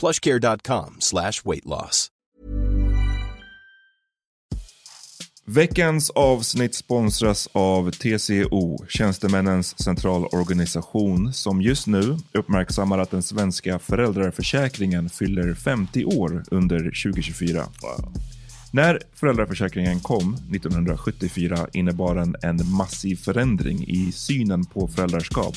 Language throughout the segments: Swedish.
plushcare.com slash weight loss. Veckans avsnitt sponsras av TCO, Tjänstemännens centralorganisation, som just nu uppmärksammar att den svenska föräldraförsäkringen fyller 50 år under 2024. När föräldraförsäkringen kom 1974 innebar den en massiv förändring i synen på föräldraskap.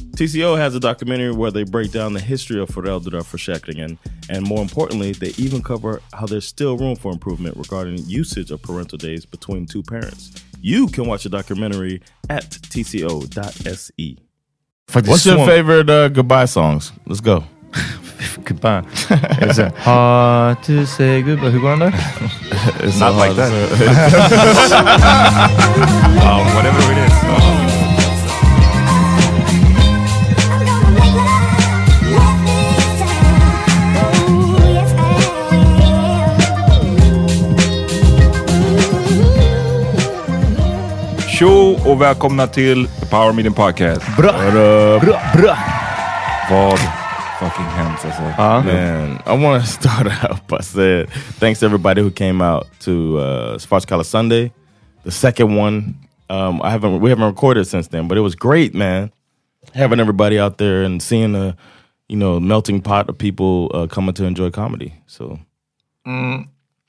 TCO has a documentary where they break down the history of föräldraförsäkringen and more importantly, they even cover how there's still room for improvement regarding usage of parental days between two parents. You can watch the documentary at tco.se. What's your favorite uh, goodbye songs? Let's go. goodbye. Is it hard to say goodbye? Går den där? It's not like that. um, whatever it is. Tjo och välkomna till Power Meeting Podcast. Bra, bra, bra. Vad fucking hänt alltså? Man, I want to start out by saying thanks to everybody who came out to uh, Svartskala Sunday, the second one. Um, I haven't we haven't recorded since then, but it was great, man. Having everybody out there and seeing the you know melting pot of people uh, coming to enjoy comedy. So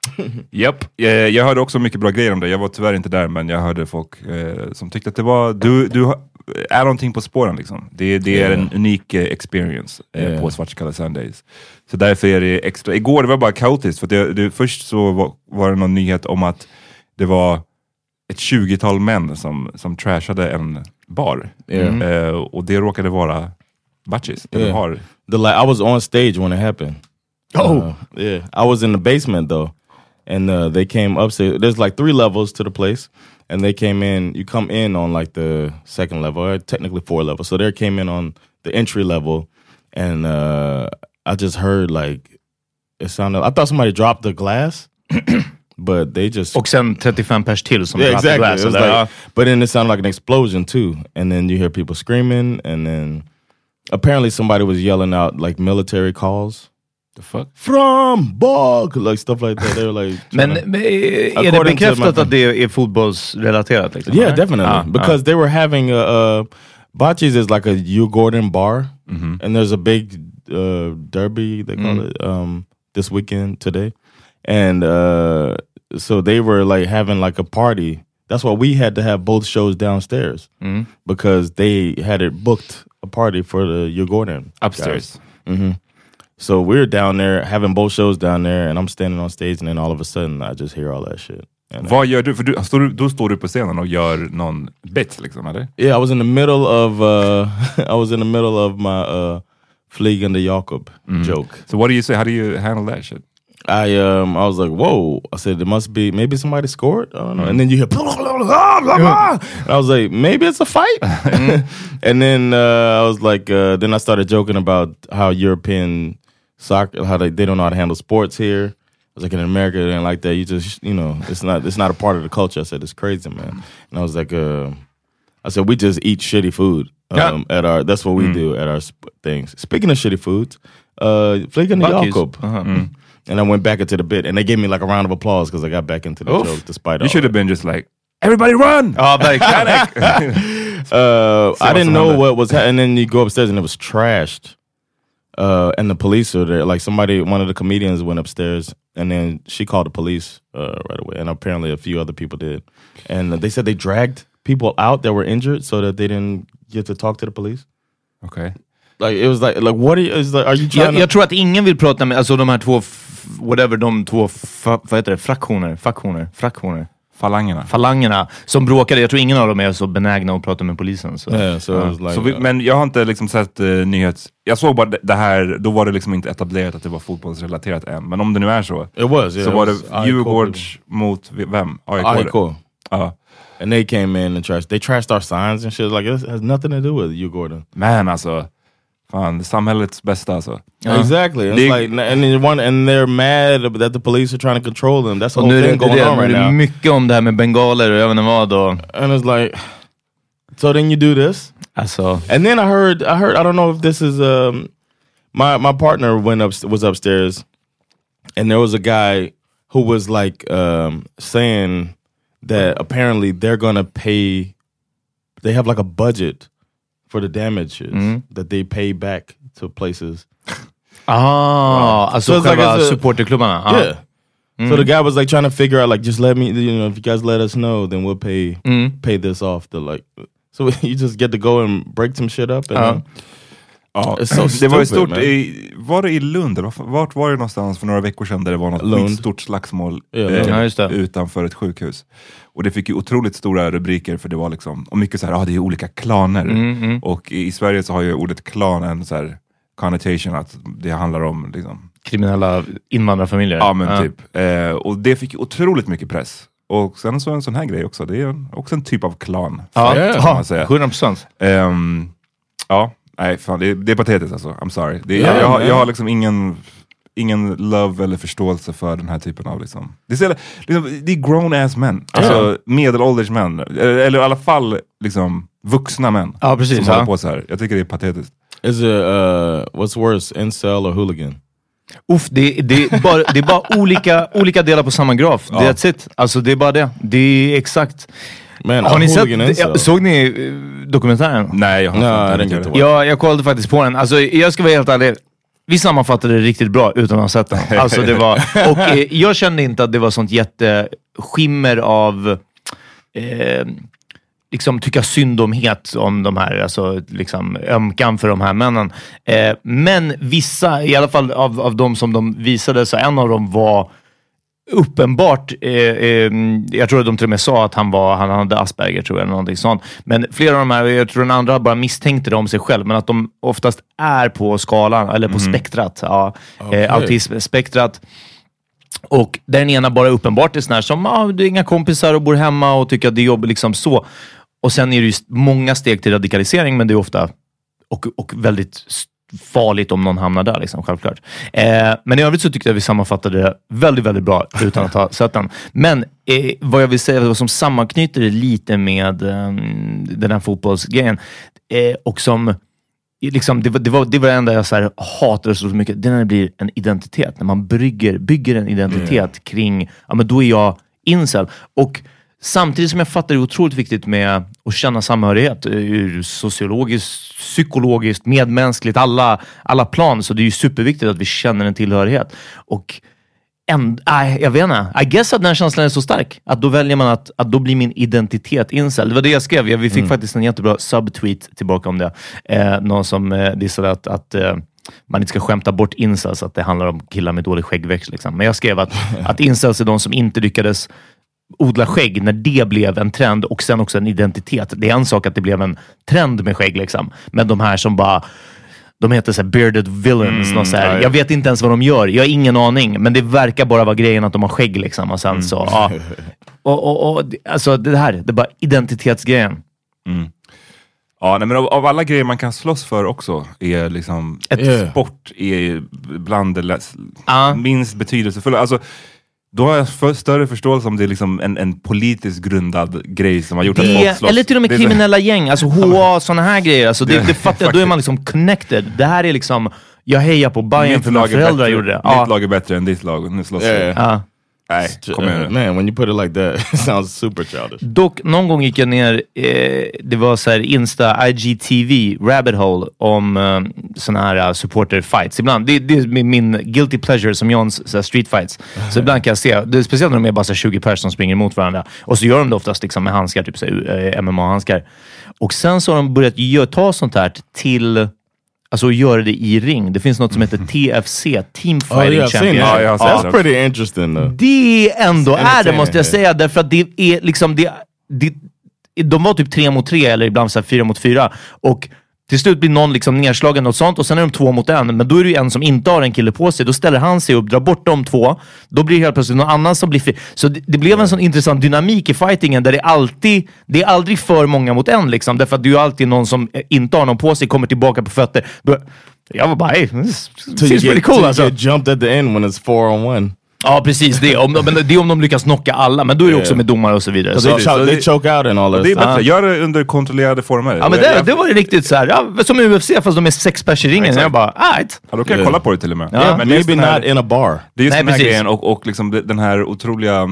Japp, eh, jag hörde också mycket bra grejer om det. Jag var tyvärr inte där, men jag hörde folk eh, som tyckte att det var, du, du är någonting på spåren liksom. Det, det är en unik eh, experience Yeah. på Svartskalla Sundays. Så därför är det extra, igår det var bara kaotiskt, för det, det, först så var, var det någon nyhet om att det var ett 20-tal män som, som trashade en bar. Yeah. Eh, och det råkade vara Batchis. eller Yeah. har. the like I was on stage when it happened. Oh yeah, I was in the basement though, and uh, they came upstairs. There's like three levels to the place, and they came in. You come in on like the second level, or technically four levels. So they came in on the entry level, and uh, I just heard like it sounded. I thought somebody dropped the glass, but they just Och sen 35 pers till som yeah, exactly. glass, like- Ja. but then it sounded like an explosion too, and then you hear people screaming, and then apparently somebody was yelling out like military calls. The fuck? From Bog, like stuff like that. They were like, Men trying to- men, eh, eh, är det bekräftat att det är fotbollsrelaterat? Liksom, yeah, eller? definitely, Ja, because ah. they were having a, a Bocce's is like a U Gordon bar, mm-hmm. and there's a big uh, derby they call mm. it um, this weekend today, and uh, so they were like having like a party. That's why we had to have both shows downstairs mm. because they had it booked a party for the U Gordon Upstairs. hmm So we're down there having both shows down there, and I'm standing on stage, and then all of a sudden I just hear all that shit. And Vad gör du? För du, står du? Då står du på scenen och gör någon bit liksom, eller? Yeah, I was in the middle of uh I was in the middle of my uh Fliegende Jakob joke. So what do you say? How do you handle that shit? I um I was like, whoa. I said it must be maybe somebody scored. I don't know. And then you hear blah, blah, blah, blah, blah, blah. and I was like, maybe it's a fight. and then uh, I was like, uh, then I started joking about how European soccer, how they, they don't know how to handle sports here. I was like, in America, it ain't like that. You just, you know, it's not it's not a part of the culture. I said, it's crazy, man. And I was like, uh, I said, we just eat shitty food. Yeah. Um, at our that's what we do at our sp- things. Speaking of shitty foods, uh, Fliegende Buc-ee's. Jakob. Uh-huh. And I went back into the bit, and they gave me like a round of applause because I got back into the Oof. joke despite You should have been just like, everybody run! Oh, like Uh, I didn't know what was happening. And then you go upstairs, and it was trashed. Uh, and the police are there. Like somebody, one of the comedians went upstairs, and then she called the police uh, right away. And apparently, a few other people did. And they said they dragged people out that were injured so that they didn't get to talk to the police. Okay. Like it was like, like what are you? Is like, are you trying Jag, to? jag tror att ingen vill prata med, alltså de här två, whatever, de två, fa, vad heter det, fraktioner, faktioner, fraktioner, Falangerna. falangerna som bråkade. Jag tror ingen av dem är så benägna att prata med polisen. Så. yeah, so like, Så vi, uh, men jag har inte liksom sett uh, nyhets... Jag såg bara det- här, då var det liksom inte etablerat att det var fotbollsrelaterat än. Men om det nu är så, it was. Yeah, så it var was det Djurgårds mot vem? AIK? AIK. Ja. And they came in and trashed. They trashed our signs and shit. Like it has nothing to do with you, Gordon. Men alltså, fan, det är samhällets bästa alltså. Exactly. It's They- like, and then one, and they're mad that the police are trying to control them. That's the Och whole nu är thing going det, on nu är right det now. mycket om det här med bengaler och jag vet inte vad. Och, And it's like, so then you do this, alltså, and then I heard, I heard, I don't know if this is um, my my partner went up was upstairs, and there was a guy who was like um, saying that apparently they're gonna pay, they have like a budget for the damages that they pay back to places. ah, alltså So like själva a- supporterklubbarna. Ah. Yeah. So the guy was like trying to figure out like just let me you know if you guys let us know then we'll pay pay this off the like so you just get to go and break some shit up and Ja. uh, Ja. It's so det var ju stupid, stort, i, var det i Lund? Vart, var det någonstans för några veckor sedan där det var något skitstort slagsmål Ja, eh. Ja, utanför ett sjukhus? Och det fick ju otroligt stora rubriker för det var liksom, och mycket så här, ah, det är olika klaner. Mm, Och i, i Sverige så har ju ordet klan en så här connotation att det handlar om liksom, Kriminella invandrarfamiljer. Ja men typ. Eh, och det fick otroligt mycket press. Och sen så en sån här grej också, det är en, också en typ av klan. Ja, Ja, kan man säga. 100 procent. Ehm, ja, nej fan det, är- det är patetiskt alltså. I'm sorry. Det, Ja, jag, jag, har- men- jag har liksom ingen, ingen love eller förståelse för den här typen av liksom. Det är, så liksom, det är grown ass män. Alltså medelålders män. Eller, eller i alla fall liksom vuxna män. Ja, precis, Som ja. håller på så här. Jag tycker det är patetiskt. is it uh what's worse incel or hooligan Uff, det, det, är bara, det är bara olika, olika delar på samma graf. That's it. Alltså det är bara det. Det är exakt. man Har ni sett, såg ni eh, dokumentären? Nej, jag har No, inte didn't gjort get det. to Ja, jag kollade faktiskt på den. Alltså, jag ska vara helt ärlig. Vi sammanfattade det riktigt bra utan att ha sett den. Alltså, det var, och eh, jag kände inte att det var sånt jätteskimmer av eh, liksom tycka syndomhet om de här, alltså liksom ömkan för de här männen. Eh, men vissa, i alla fall av, av de som de visade, så en av dem var uppenbart, eh, eh, jag tror att de till och med sa att han, var, han hade Asperger, tror jag, eller någonting sånt. Men flera av de här, jag tror den andra bara misstänkte det om sig själv, men att de oftast är på skalan, eller på spektrat, ja, eh, autismspektrat. Och där den ena bara uppenbart är sån här som, ah, du har inga kompisar och bor hemma och tycker att det är jobbigt, liksom så. Och sen är det ju många steg till radikalisering, men det är ofta och, och väldigt farligt om någon hamnar där, liksom, självklart. Eh, men i övrigt så tyckte jag vi sammanfattade det väldigt, väldigt bra utan att ha sett den. Men eh, vad jag vill säga, vad som sammanknyter det lite med eh, den här fotbollsgrejen eh, och som Liksom, det, var, det, var, det var det enda jag så här, hatade så mycket. Det är när det blir en identitet. När man brygger, bygger en identitet kring, ja men då är jag incel. Och Samtidigt som jag fattar det är otroligt viktigt med att känna samhörighet eh, ur sociologiskt, psykologiskt, medmänskligt, alla, alla plan. Så det är ju superviktigt att vi känner en tillhörighet. Och en, nej, jag vet inte. I guess att den känslan är så stark. Att då väljer man att, att då blir min identitet incel. Det var det jag skrev. Vi fick faktiskt en jättebra subtweet tillbaka om det. Eh, någon som eh, dissade att, att eh, man inte ska skämta bort incels, att det handlar om killar med dålig skäggväxt. Liksom. Men jag skrev att, att incels är de som inte lyckades odla skägg när det blev en trend och sen också en identitet. Det är en sak att det blev en trend med skägg, liksom. men de här som bara de heter så här bearded villains. Mm, så. Jag vet inte ens vad de gör. Jag har ingen aning. Men det verkar bara vara grejen att de har skägg. Liksom. Och sen Mm. så, ja. och, och, och, alltså det här, det är bara identitetsgrejen. Ja, nej, men av, av alla grejer man kan slåss för också är liksom Yeah. sport är bland det läs- Ja. minst betydelsefulla. Alltså, då har jag för, större förståelse om det är liksom en, en politiskt grundad grej som har gjort att folk Det, slåss. eller till och med Det är så- kriminella gäng, alltså HA, sådana här grejer. Alltså det, det fattar jag, då är man liksom connected. Det här är liksom, jag hejar på Bayern Mitt för mina lag, är föräldrar bättre, gjorde det. mitt Ja. lag är bättre än ditt lag, nu slåss vi. Yeah. Ja. Nej, kom igen Uh, man, when you put it like that, it sounds super childish. Dock, någon gång gick jag ner, eh, det var så här Insta, IGTV, rabbit hole om eh, såna här uh, supporter fights. Ibland, det, det är min, guilty pleasure som Johns så här, street fights. Så ibland kan jag se, det är speciellt när de är bara så här, 20 personer som springer emot varandra. Och så gör de det oftast liksom, med handskar, typ här, eh, MMA-handskar. Och sen så har de börjat ta sånt här till Alltså att göra det i ring. Det finns något som heter TFC, Team Oh Fighting yeah, seen Championship. Ja, jag har that. sett That's det. pretty interesting though. Det ändå är det måste jag ja. säga, därför att det är liksom, det, det, de var typ tre mot tre eller ibland så här fyra mot fyra. Och till slut blir någon liksom nedslagen och sånt och sen är de två mot en. Men då är det ju en som inte har en kille på sig. Då ställer han sig upp, drar bort de två. Då blir det helt plötsligt någon annan som blir fri. Så det, det blev en sån intressant dynamik i fightingen där det alltid, det är aldrig för många mot en liksom. Därför att det är ju alltid någon som eh, inte har någon på sig, kommer tillbaka på fötter. Jag var bara, hey, this you seems pretty cool you alltså. get jumped at the end when it's four on one. Ja, precis. Det, om, men det är om de lyckas knocka alla, men då är det också med domare och så vidare. So Så, they, cho- so they they- choke out and all that Det är bättre, gör det under kontrollerade former. ja, men det, jag- det var ju riktigt så här, ja, som i UFC fast de är sex pers i ringen. exakt. jag bara, alright. Ja, då kan jag Yeah. kolla på det till och med. Ja, men det är just Maybe den här- not in a bar. Det är just Nej, den här precis. grejen och, och liksom den här otroliga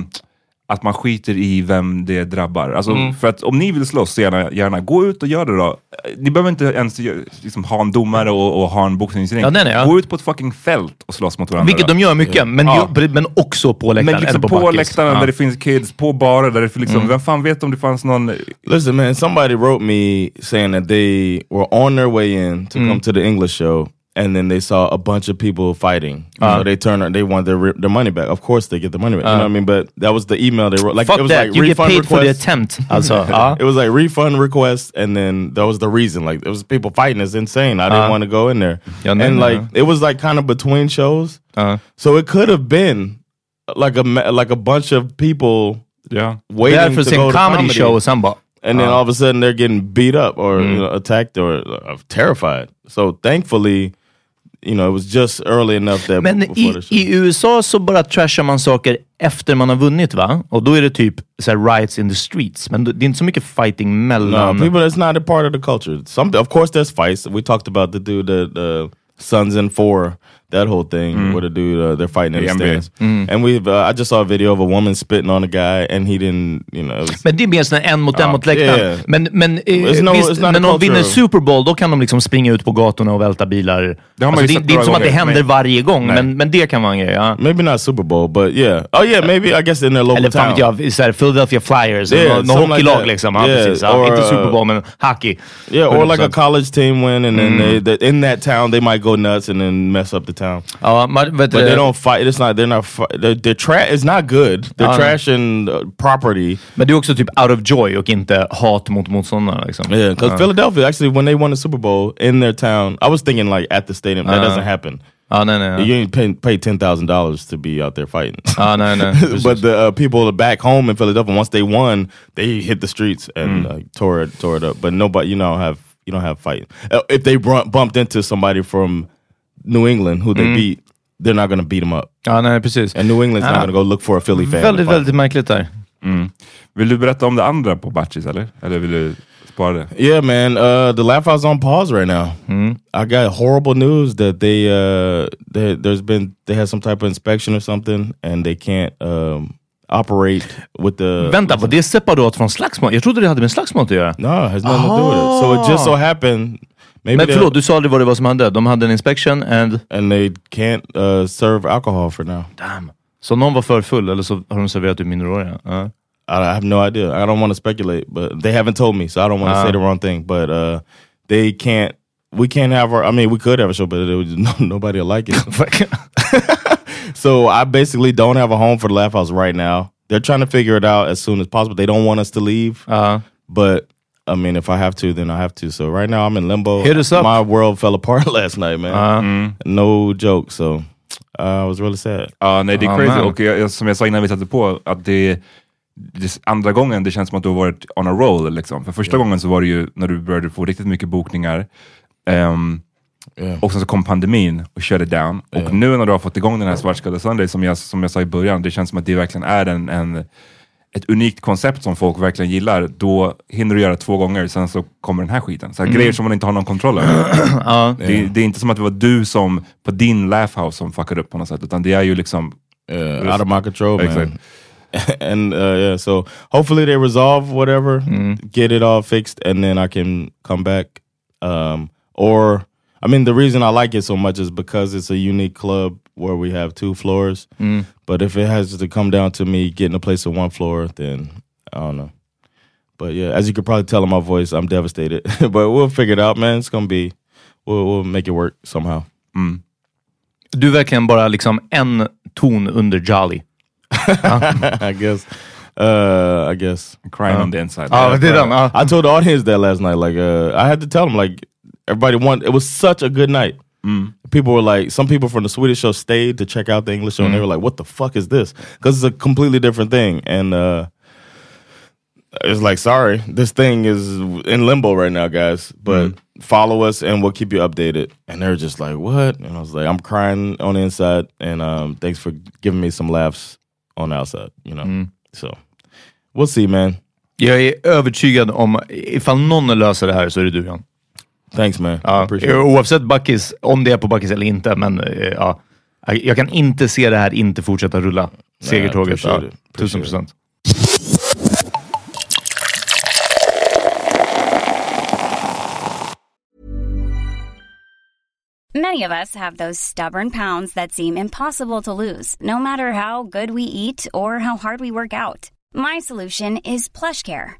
att man skiter i vem det drabbar. Alltså, Mm. För att om ni vill slåss, så gärna, gärna gå ut och gör det då. Ni behöver inte ens gö- liksom, ha en domare och, och ha en boxningsring. Ja, nej, nej, ja. Gå ut på ett fucking fält och slåss mot varandra. Vilket då. de gör mycket, men, Ja. ju, men också på läktaren. Men liksom på, backis. läktaren Ja. Mm. där det finns kids, på barer där det liksom, vem fan vet om det fanns någon... Listen, man, somebody wrote me saying that they were on their way in to Mm. come to the English show, and then they saw a bunch of people fighting. Uh. so they turned, they want their their money back. Of course, they get the money back. you know what I mean? But that was the email they wrote. Like it was that, like you refund paid for the attempt. Alltså, ja. It was like refund requests, and then that was the reason. Like it was people fighting. It's insane. I didn't Uh. want to go in there, and no, like it was like kind of between shows. So it could have been like a like a bunch of people Yeah, waiting för att to go to comedy show or bara, and then all of a sudden they're getting beat up or you know, attacked or uh, terrified. So thankfully, you know, it was just early enough that Men i, i USA så bara trashar man saker efter man har vunnit va? Och då är det typ så riots in the streets. Men det är inte så mycket fighting no, mellan... people, it's not a part of the culture. Some, of course, there's fights. We talked about the dude that uh, Sons in Four, that whole thing where the dude uh, they're fighting in The stands. And we've, uh, I just saw a video of a woman spitting on a guy, and he didn't, you know. Was, Men det är mer sån en mot en Ja, mot läktaren. yeah. Men, men eh, no- visst, a någon vinner. Super Bowl, då kan de liksom springa ut på gatorna och välta bilar. Det alltså, det, det är inte som att det händer men- varje gång, Nej. men, men det kan vara en grej. Ja. maybe not Super Bowl, but yeah. Oh yeah, maybe I guess in their local Eller fan town. vet jag, så här, Philadelphia Flyers, Yeah, något hockeylag liksom. Ja, Yeah, precis. Ja, or, inte uh, Super Bowl, men hockey. Yeah, or like a 100%. college team win, and then they, they in that town they might go nuts and then mess up the town. Ja, man, vet But du, they don't fight. It's not. They're not. They're, they're trash. It's not good. They're Oh, no. trashing uh, property. men det är också typ out of joy och inte hat mot motståndarna. Liksom. Yeah, because Philadelphia actually, when they won the Super Bowl in their town, I was thinking like at the stadium that Uh. doesn't happen. Ja, no! no. You ain't pay, pay ten thousand dollars to be out there fighting. Ja, nej, nej. but the uh, people back home in Philadelphia, once they won, they hit the streets and uh, tore it, tore it up. But nobody, you know, have you don't have fighting. Uh, if they bumped into somebody from New England who they beat, they're not going to beat them up. Ja, nej, precis. And New England's Ah. not going to go look for a Philly fan. to Väldigt, fight. väldigt märkligt där. Vill du berätta om det andra på Batchis eller? Eller vill du spara det? Yeah, man. Uh, the laugh house on pause right now. I got horrible news that they uh, they, there's been they had some type of inspection or something, and they can't. Um, operate with the. Vänta, var det separat från slagsmål? Jag trodde det hade med slagsmål att göra. No, it has nothing to do with it. So it just so happened. Maybe Men förlåt, du sa aldrig vad det var som hände. De hade en inspection and... and they can't uh, serve alcohol for now. Damn. Så någon var för full eller så har de serverat ut minderåriga? Ja. I, I have no idea. I don't want to speculate, but they haven't told me, so I don't want to say the wrong thing. But uh, they can't. We can't have our. I mean, we could have a show, but it no, nobody will like it. so I basically don't have a home for the Laugh House right now. They're trying to figure it out as soon as possible. They don't want us to leave, Ja. but I mean, if I have to, then I have to. So right now I'm in limbo. Hit us up. My world fell apart last night, man. No joke. So uh, I was really sad. Ja, nej det är crazy. och jag, som jag sa innan vi satte på, att det, det andra gången det känns som att du har varit on a roll. Liksom. För första gången så var det ju när du började få riktigt mycket bokningar. Ehm, Yeah. Och sen så kom pandemin och shut it down. Och nu när du har fått igång den här Svartskadde Sunday, som jag, som jag sa i början, det känns som att det verkligen är en, en, ett unikt koncept som folk verkligen gillar. Då hinner du göra två gånger, sen så kommer den här skiten. Så här, Grejer som man inte har någon kontroll över. Ja. det, det är inte som att det var du som, på din laugh house som fuckade upp på något sätt, utan det är ju liksom Yeah, out of my control, man. Exactly. and uh, yeah, so hopefully they resolve whatever, get it all fixed, and then I can come back. Um, or I mean, the reason I like it so much is because it's a unique club where we have two floors. But if it has to come down to me getting a place on one floor, then I don't know. But yeah, as you could probably tell in my voice, I'm devastated. but we'll figure it out, man. It's gonna be, we'll, we'll make it work somehow. Du är verkligen bara liksom en ton under Jolly. I guess. Uh, I guess. crying on the inside. Ja, det är den. Ja. I told the audience that last night. Like, uh, I had to tell them, like, everybody wanted. It was such a good night. People were like, some people from the Swedish show stayed to check out the English show, and they were like, "What the fuck is this?" Because it's a completely different thing. And uh, it's like, sorry, this thing is in limbo right now, guys. But follow us, and we'll keep you updated. And they're just like, "What?" And I was like, "I'm crying on the inside." And um, thanks for giving me some laughs on the outside. You know, so we'll see, man. Jag är övertygad om, ifall någon löser det här så är det du Jan. Thanks, man. Ja, oavsett Buckis, om det är på Buckis eller inte. Men eh, ja, jag kan inte se det här inte fortsätta rulla. Segertåget. Ja, appreciate it. tusen procent. Many of us have those stubborn pounds that seem impossible to lose, no matter how good we eat or how hard we work out. My solution is PlushCare.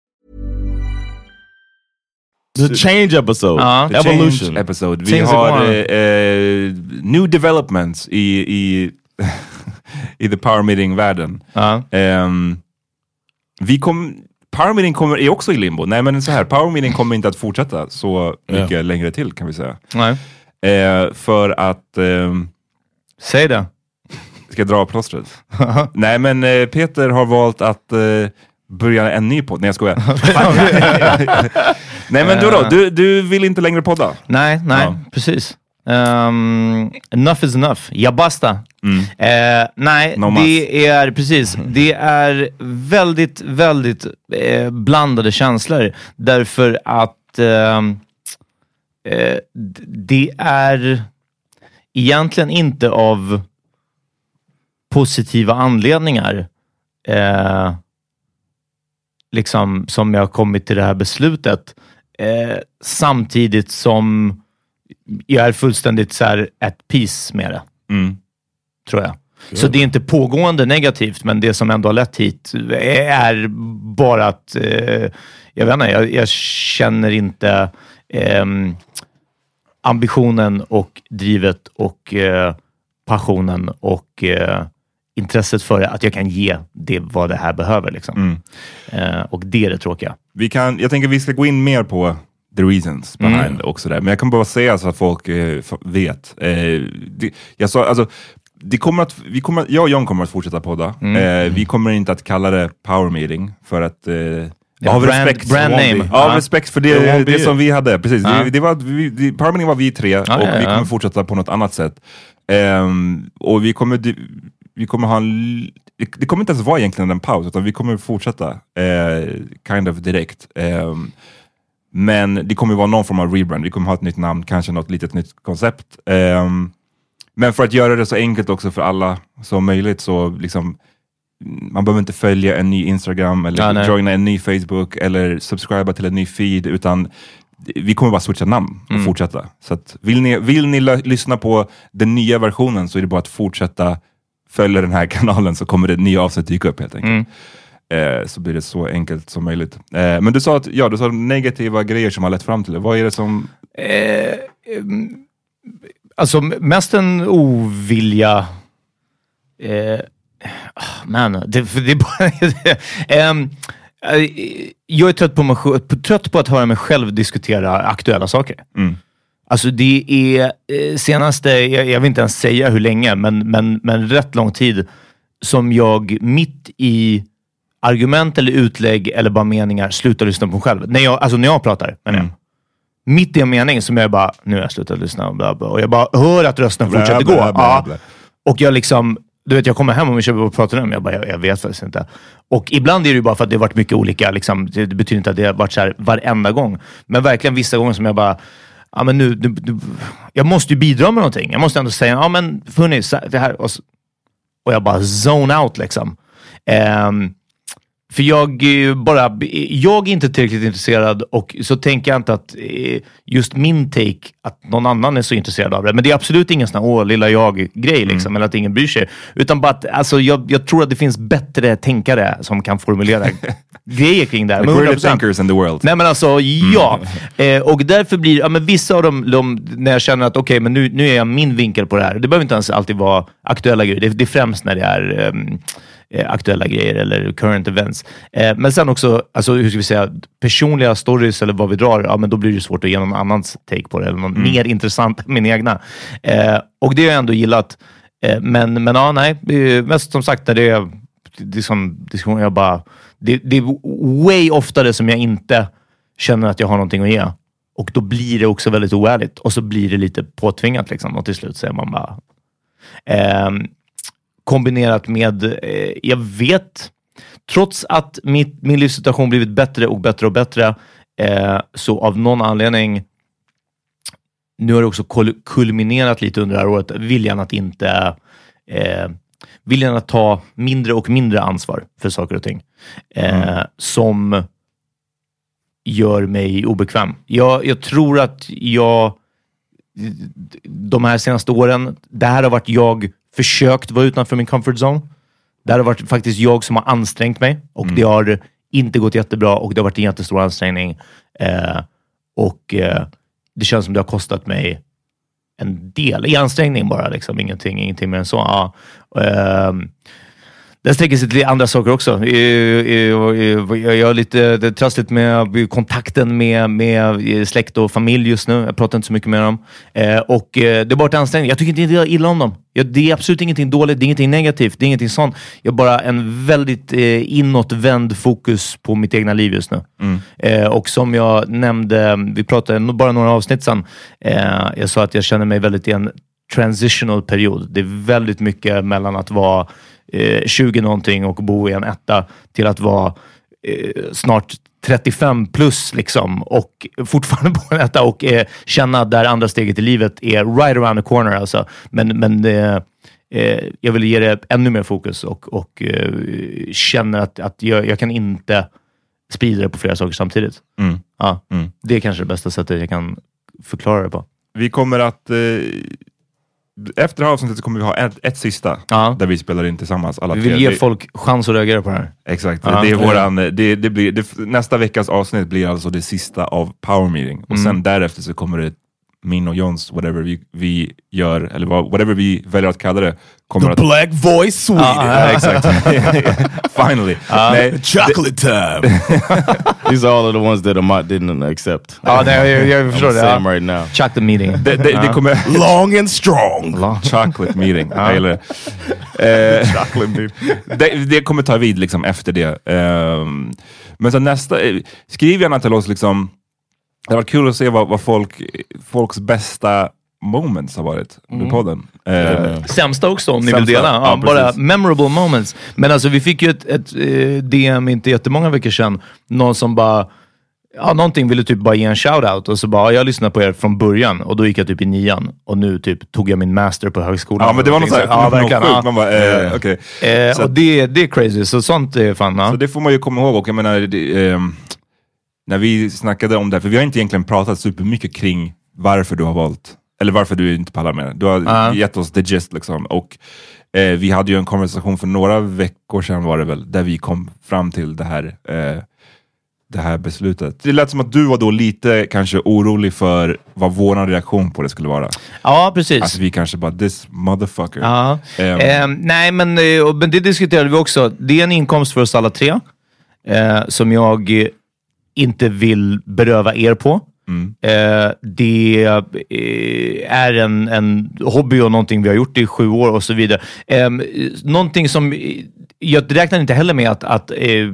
The change episode. Ja. The Evolution. Change episode. Vi Things har eh, eh, new developments i, i, i the power meeting-världen. Ja. Ehm, vi kom, power meeting kommer, är också i limbo. Nej men så här, power meeting kommer inte att fortsätta så mycket längre till kan vi säga. Nej. Eh, för att, ehm, Säg det. ska jag dra plåstret? Nej men eh, Peter har valt att eh, börja en ny podd. Nej jag skojar. Nej men du då, du, du vill inte längre podda? Nej, nej, Ja. precis. Um, enough is enough. Ja, basta. Eh, nej, No det är precis. Det är väldigt, väldigt eh, blandade känslor. Därför att eh, d- det är egentligen inte av positiva anledningar eh, liksom, som jag har kommit till det här beslutet. Eh, samtidigt som jag är fullständigt så här at peace med det, Mm. tror jag. Så det är inte pågående negativt, men det som ändå har lett hit är bara att, eh, jag vet inte, jag, jag känner inte ehm, ambitionen och drivet och eh, passionen och eh, intresset för det, att jag kan ge det vad det här behöver. Liksom. Mm. Eh, och det är det tråkiga. Vi kan, jag tänker vi ska gå in mer på the reasons behind Mm. också där. Men jag kan bara säga så att folk eh, vet. Eh, det, jag sa, alltså, det kommer att, vi kommer, jag och John kommer att fortsätta podda. Mm. Eh, vi kommer inte att kalla det power meeting för att eh, Ja, av brand- respekt, brand name. Ja. respekt för det, det be som vi hade. Precis. Ja. Det, det var, vi, det, var vi tre och ja, vi kommer fortsätta på något annat sätt. Ehm, och vi kommer, vi kommer ha en, det, kommer inte ens vara egentligen en paus, utan vi kommer fortsätta eh, kind of direkt. Ehm, men det kommer vara någon form av rebrand. Vi kommer ha ett nytt namn, kanske något litet nytt koncept. Ehm, men för att göra det så enkelt också för alla som möjligt så liksom man behöver inte följa en ny Instagram eller Ja, joina en ny Facebook eller subscriba till en ny feed utan vi kommer bara switcha namn och Mm. fortsätta. Så att vill ni, vill ni lyssna på den nya versionen så är det bara att fortsätta följa den här kanalen så kommer det nya avsnitt dyka upp helt enkelt. Mm. Eh, så blir det så enkelt som möjligt. Eh, men du sa att ja, du sa negativa grejer som har lett fram till det. Vad är det som... Eh, mm, alltså mest en ovilja. Eh, ah, man, det, det är bara... Ehm, eh, jag är trött på, mig, trött på att höra mig själv diskutera aktuella saker. Mm. Alltså det är eh, senaste, jag, jag vill inte ens säga hur länge, men, men, men rätt lång tid som jag mitt i argument eller utlägg eller bara meningar slutar lyssna på mig själv. När jag, alltså när jag pratar, menar jag. Mitt i en mening som jag bara, nu har jag slutat lyssna och, bla bla, och jag bara hör att rösten Bla, fortsätter bla, gå. bla, ja. Och jag liksom, du vet, jag kommer hem och min tjej pratar om jag bara, jag, jag vet faktiskt inte. Och ibland är det ju bara för att det har varit mycket olika, liksom, det, det betyder inte att det har varit så här varenda gång. Men verkligen vissa gånger som jag bara, ja men nu, nu, nu jag måste ju bidra med någonting. Jag måste ändå säga, ja men hörni, så- det här, och, så, och jag bara zone out liksom. Ehm, för jag eh, bara, jag är inte tillräckligt intresserad och så tänker jag inte att eh, just min take, att någon annan är så intresserad av det. Men det är absolut ingen sån här, åh, lilla jag-grej, liksom, eller att ingen bryr sig. Utan bara att, alltså, jag, jag tror att det finns bättre tänkare som kan formulera grejer kring det här. Like we're the 100%. thinkers in the world. Nej men alltså, ja. Eh, och därför blir ja, men vissa av dem, de, när jag känner att okej, men nu, nu är jag min vinkel på det här. Det behöver inte ens alltid vara aktuella grejer. Det, det är främst när det är ehm, eh, aktuella grejer eller current events. Eh, men sen också, alltså, hur ska vi säga, personliga stories eller vad vi drar, ja, men då blir det svårt att ge någon annans take på det, eller någon mer intressant än min egna. Eh, och det har jag ändå gillat. Men, men ja, nej, mest som sagt när det är det är som diskussion, jag bara, det, det är way oftare som jag inte känner att jag har någonting att ge. Och då blir det också väldigt oärligt och så blir det lite påtvingat liksom. Och till slut säger man bara... Ehm, kombinerat med, eh, jag vet, trots att mitt, min livssituation blivit bättre och bättre och bättre, eh, så av någon anledning, nu har det också kul- kulminerat lite under det här året, viljan att inte eh, viljan att ta mindre och mindre ansvar för saker och ting. Eh, Som gör mig obekväm. Jag, jag tror att jag de här senaste åren, det här har varit jag försökt vara utanför min comfort zone. Det här har varit faktiskt jag som har ansträngt mig och det har inte gått jättebra och det har varit en jättestor ansträngning. Eh, och eh, det känns som det har kostat mig en del i ansträngning bara. Liksom. Ingenting, ingenting mer än så. Ja. Ehm, den sträcker sig till andra saker också. Eh, eh, eh, Jag har lite det är trassligt med kontakten med, med släkt och familj just nu. Jag pratar inte så mycket med dem. Eh, Och eh, det är bara ett ansträngning. Jag tycker inte illa om dem. Det är absolut ingenting dåligt, det är ingenting negativt, det är ingenting sånt. Jag har bara en väldigt eh, inåtvänd fokus på mitt egna liv just nu. Eh, och som jag nämnde, vi pratade bara några avsnitt sedan, eh, jag sa att jag känner mig väldigt i en transitional period. Det är väldigt mycket mellan att vara eh, 20 någonting och bo i en etta till att vara eh, snart 35 plus liksom och fortfarande på detta och eh, känna att det andra steget i livet är right around the corner. Alltså. Men, men eh, eh, jag vill ge det ännu mer fokus och, och eh, känner att, att jag, jag kan inte sprida det på flera saker samtidigt. Mm. Ja, Mm. Det är kanske det bästa sättet jag kan förklara det på. Vi kommer att... Efter det här avsnittet kommer vi ha ett, ett sista, Ja. där vi spelar in tillsammans alla Vi vill tre. ge Det- folk chans att reagera på det här. Exakt. Ja. det är våran, det, det blir, nästa veckas avsnitt blir alltså det sista av Power Meeting. Och Mm. sen därefter så kommer det min och Johns, whatever vi, vi gör, eller whatever vi väljer att kalla det, kommer att... Black Voice Sweden. Ja, exakt. Finally. Nej, Chocolate time. These are all of the ones that Amat didn't accept. Ja, nej, jag, jag I'm förstår det. saying Ja. them right now. The meeting. det, det, det kommer... Long and strong. Chocolate meeting. Jag gillar det. Eh, Chocolate meeting. det. Det kommer ta vid liksom efter det. Ehm, men så nästa, skriv gärna till oss liksom, det har varit kul att se vad, vad folk, folks bästa moments har varit under podden. Eh, Sämsta också om ni vill dela. Ja, Ja, bara memorable moments. Men alltså vi fick ju ett, ett eh, DM inte jättemånga veckor sedan. Någon som bara, ja någonting ville typ bara ge en shoutout och så bara, ja, jag lyssnade på er från början och då gick jag typ i nian och nu typ tog jag min master på högskolan. ja men det var något Ja, verkligen. sjukt. Man bara, eh, okej. Eh, och det, det är crazy, så sånt är fan... Ja. Så det får man ju komma ihåg och jag menar, det, ehm, när vi snackade om det, här, för vi har inte egentligen pratat supermycket kring varför du har valt, eller varför du inte pallar med det. Du har Ja. gett oss the gist liksom. Och eh, vi hade ju en konversation för några veckor sedan var det väl, där vi kom fram till det här, eh, det här beslutet. Det lät som att du var då lite kanske orolig för vad vår reaktion på det skulle vara. ja, precis. Att vi kanske bara, this motherfucker. Ja. Ehm. Ehm, nej, men, eh, men det diskuterade vi också. Det är en inkomst för oss alla tre eh, som jag eh, inte vill beröva er på. Mm. Eh, det eh, är en, en hobby och någonting vi har gjort i sju år och så vidare. Eh, någonting som... eh, Jag räknar inte heller med att, att eh,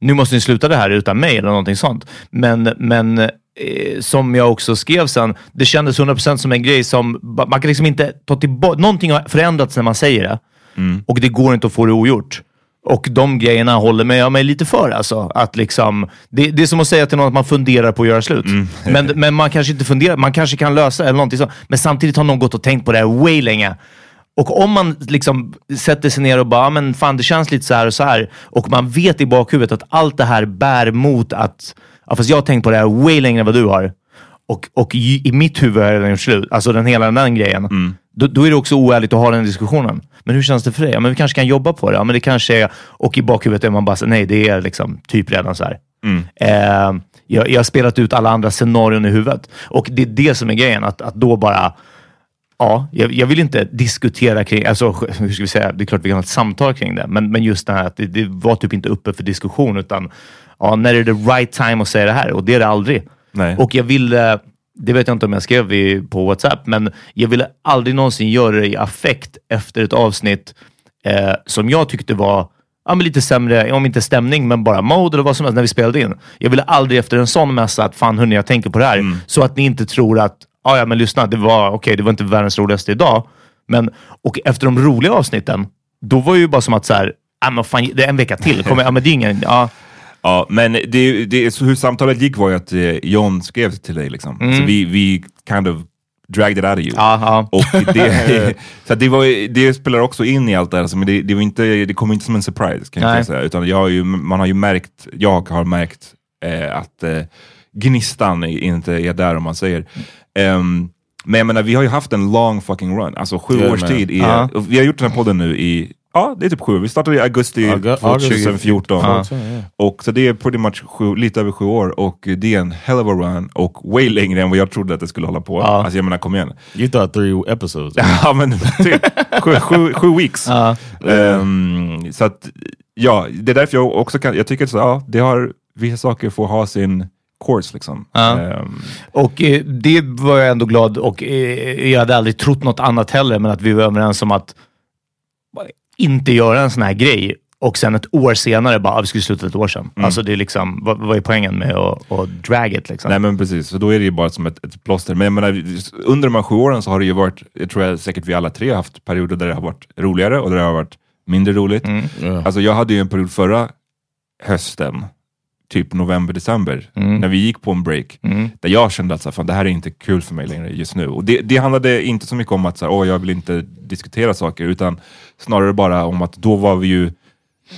nu måste ni sluta det här utan mig eller någonting sånt. Men, men eh, som jag också skrev sen, det kändes 100% som en grej som man kan liksom inte ta tillbaka. Någonting har förändrats när man säger det och det går inte att få det ogjort. Och de grejerna håller jag mig lite för. Alltså. Att liksom, det, det är som att säga till någon att man funderar på att göra slut. Men, men man kanske inte funderar, man kanske kan lösa eller någonting sånt. Men samtidigt har någon gått och tänkt på det här way länge. Och om man liksom sätter sig ner och bara, "Ja, men fan det känns lite så här och så här. Och man vet i bakhuvudet att allt det här bär mot att, ja, fast jag har tänkt på det här way längre än vad du har. Och, och i, i mitt huvud har jag redan gjort slut. Alltså den hela den grejen. Då, då är det också oärligt att ha den diskussionen. Men hur känns det för dig? Ja, men vi kanske kan jobba på det. Ja, men det kanske är, och i bakhuvudet är man bara så, nej det är liksom typ redan så här. Eh, jag, jag har spelat ut alla andra scenarion i huvudet. Och det är det som är grejen. Att, att då bara Ja, jag, jag vill inte diskutera kring, alltså hur ska vi säga, det är klart vi kan ha ett samtal kring det, men, men just det här att det, det var typ inte uppe för diskussion, utan ja, när är det right time att säga det här? Och det är det aldrig. Nej. Och jag ville, det vet jag inte om jag skrev på WhatsApp, men jag ville aldrig någonsin göra det i affekt efter ett avsnitt eh, som jag tyckte var ja, men lite sämre, om inte stämning, men bara mode eller vad som helst när vi spelade in. Jag ville aldrig efter en sån mässa att fan hörni, jag tänker på det här. Så att ni inte tror att, "Ah, ja men lyssna, det var okej, det var inte världens roligaste idag. Men, och efter de roliga avsnitten, då var det ju bara som att så här, ah, men fan, det är en vecka till. Kommer, ja, men det är ingen, ja, Ja, men det, det, så hur samtalet gick var ju att eh, John skrev till dig. Liksom. Så vi, vi kind of dragged it out of you. ja. Och det, så det, var, det spelar också in i allt det här, men det, det, var inte, det kom inte som en surprise kan jag säga. Utan jag har ju, man har ju märkt, jag har märkt eh, att eh, gnistan inte är där om man säger. Ehm, men jag menar, vi har ju haft en long fucking run, alltså sju Yeah, års man. tid. I, Vi har gjort den här podden nu i, ja det är typ sju, vi startade i augusti Augu- augusti 2014. Ja. Och så det är pretty much sju, lite över sju år och det är en hell of a run och way längre än vad jag trodde att det skulle hålla på. Ja. Alltså jag menar kom igen. You thought three episodes. Ja men typ sju, sju, sju weeks. Ja. Ehm, så att ja, det är därför jag också kan, jag tycker att så, ja, det har, vissa saker får ha sin course liksom. Ja. Ehm, Och eh, det var jag ändå glad och eh, jag hade aldrig trott något annat heller, men att vi var överens om att inte göra en sån här grej och sen ett år senare bara, ah, vi skulle sluta ett år sedan. Alltså det är liksom, vad, vad är poängen med att, att drag it liksom? Nej men precis, så då är det ju bara som ett, ett plåster. Men jag menar, under de här sju åren så har det ju varit, jag tror jag säkert vi alla tre har haft perioder där det har varit roligare och där det har varit mindre roligt. Yeah. Alltså jag hade ju en period förra hösten, typ november, december, Mm. när vi gick på en break, där jag kände att så här, fan, det här är inte kul för mig längre just nu. Och det, det handlade inte så mycket om att så här, Åh, jag vill inte diskutera saker, utan snarare bara om att då var vi ju,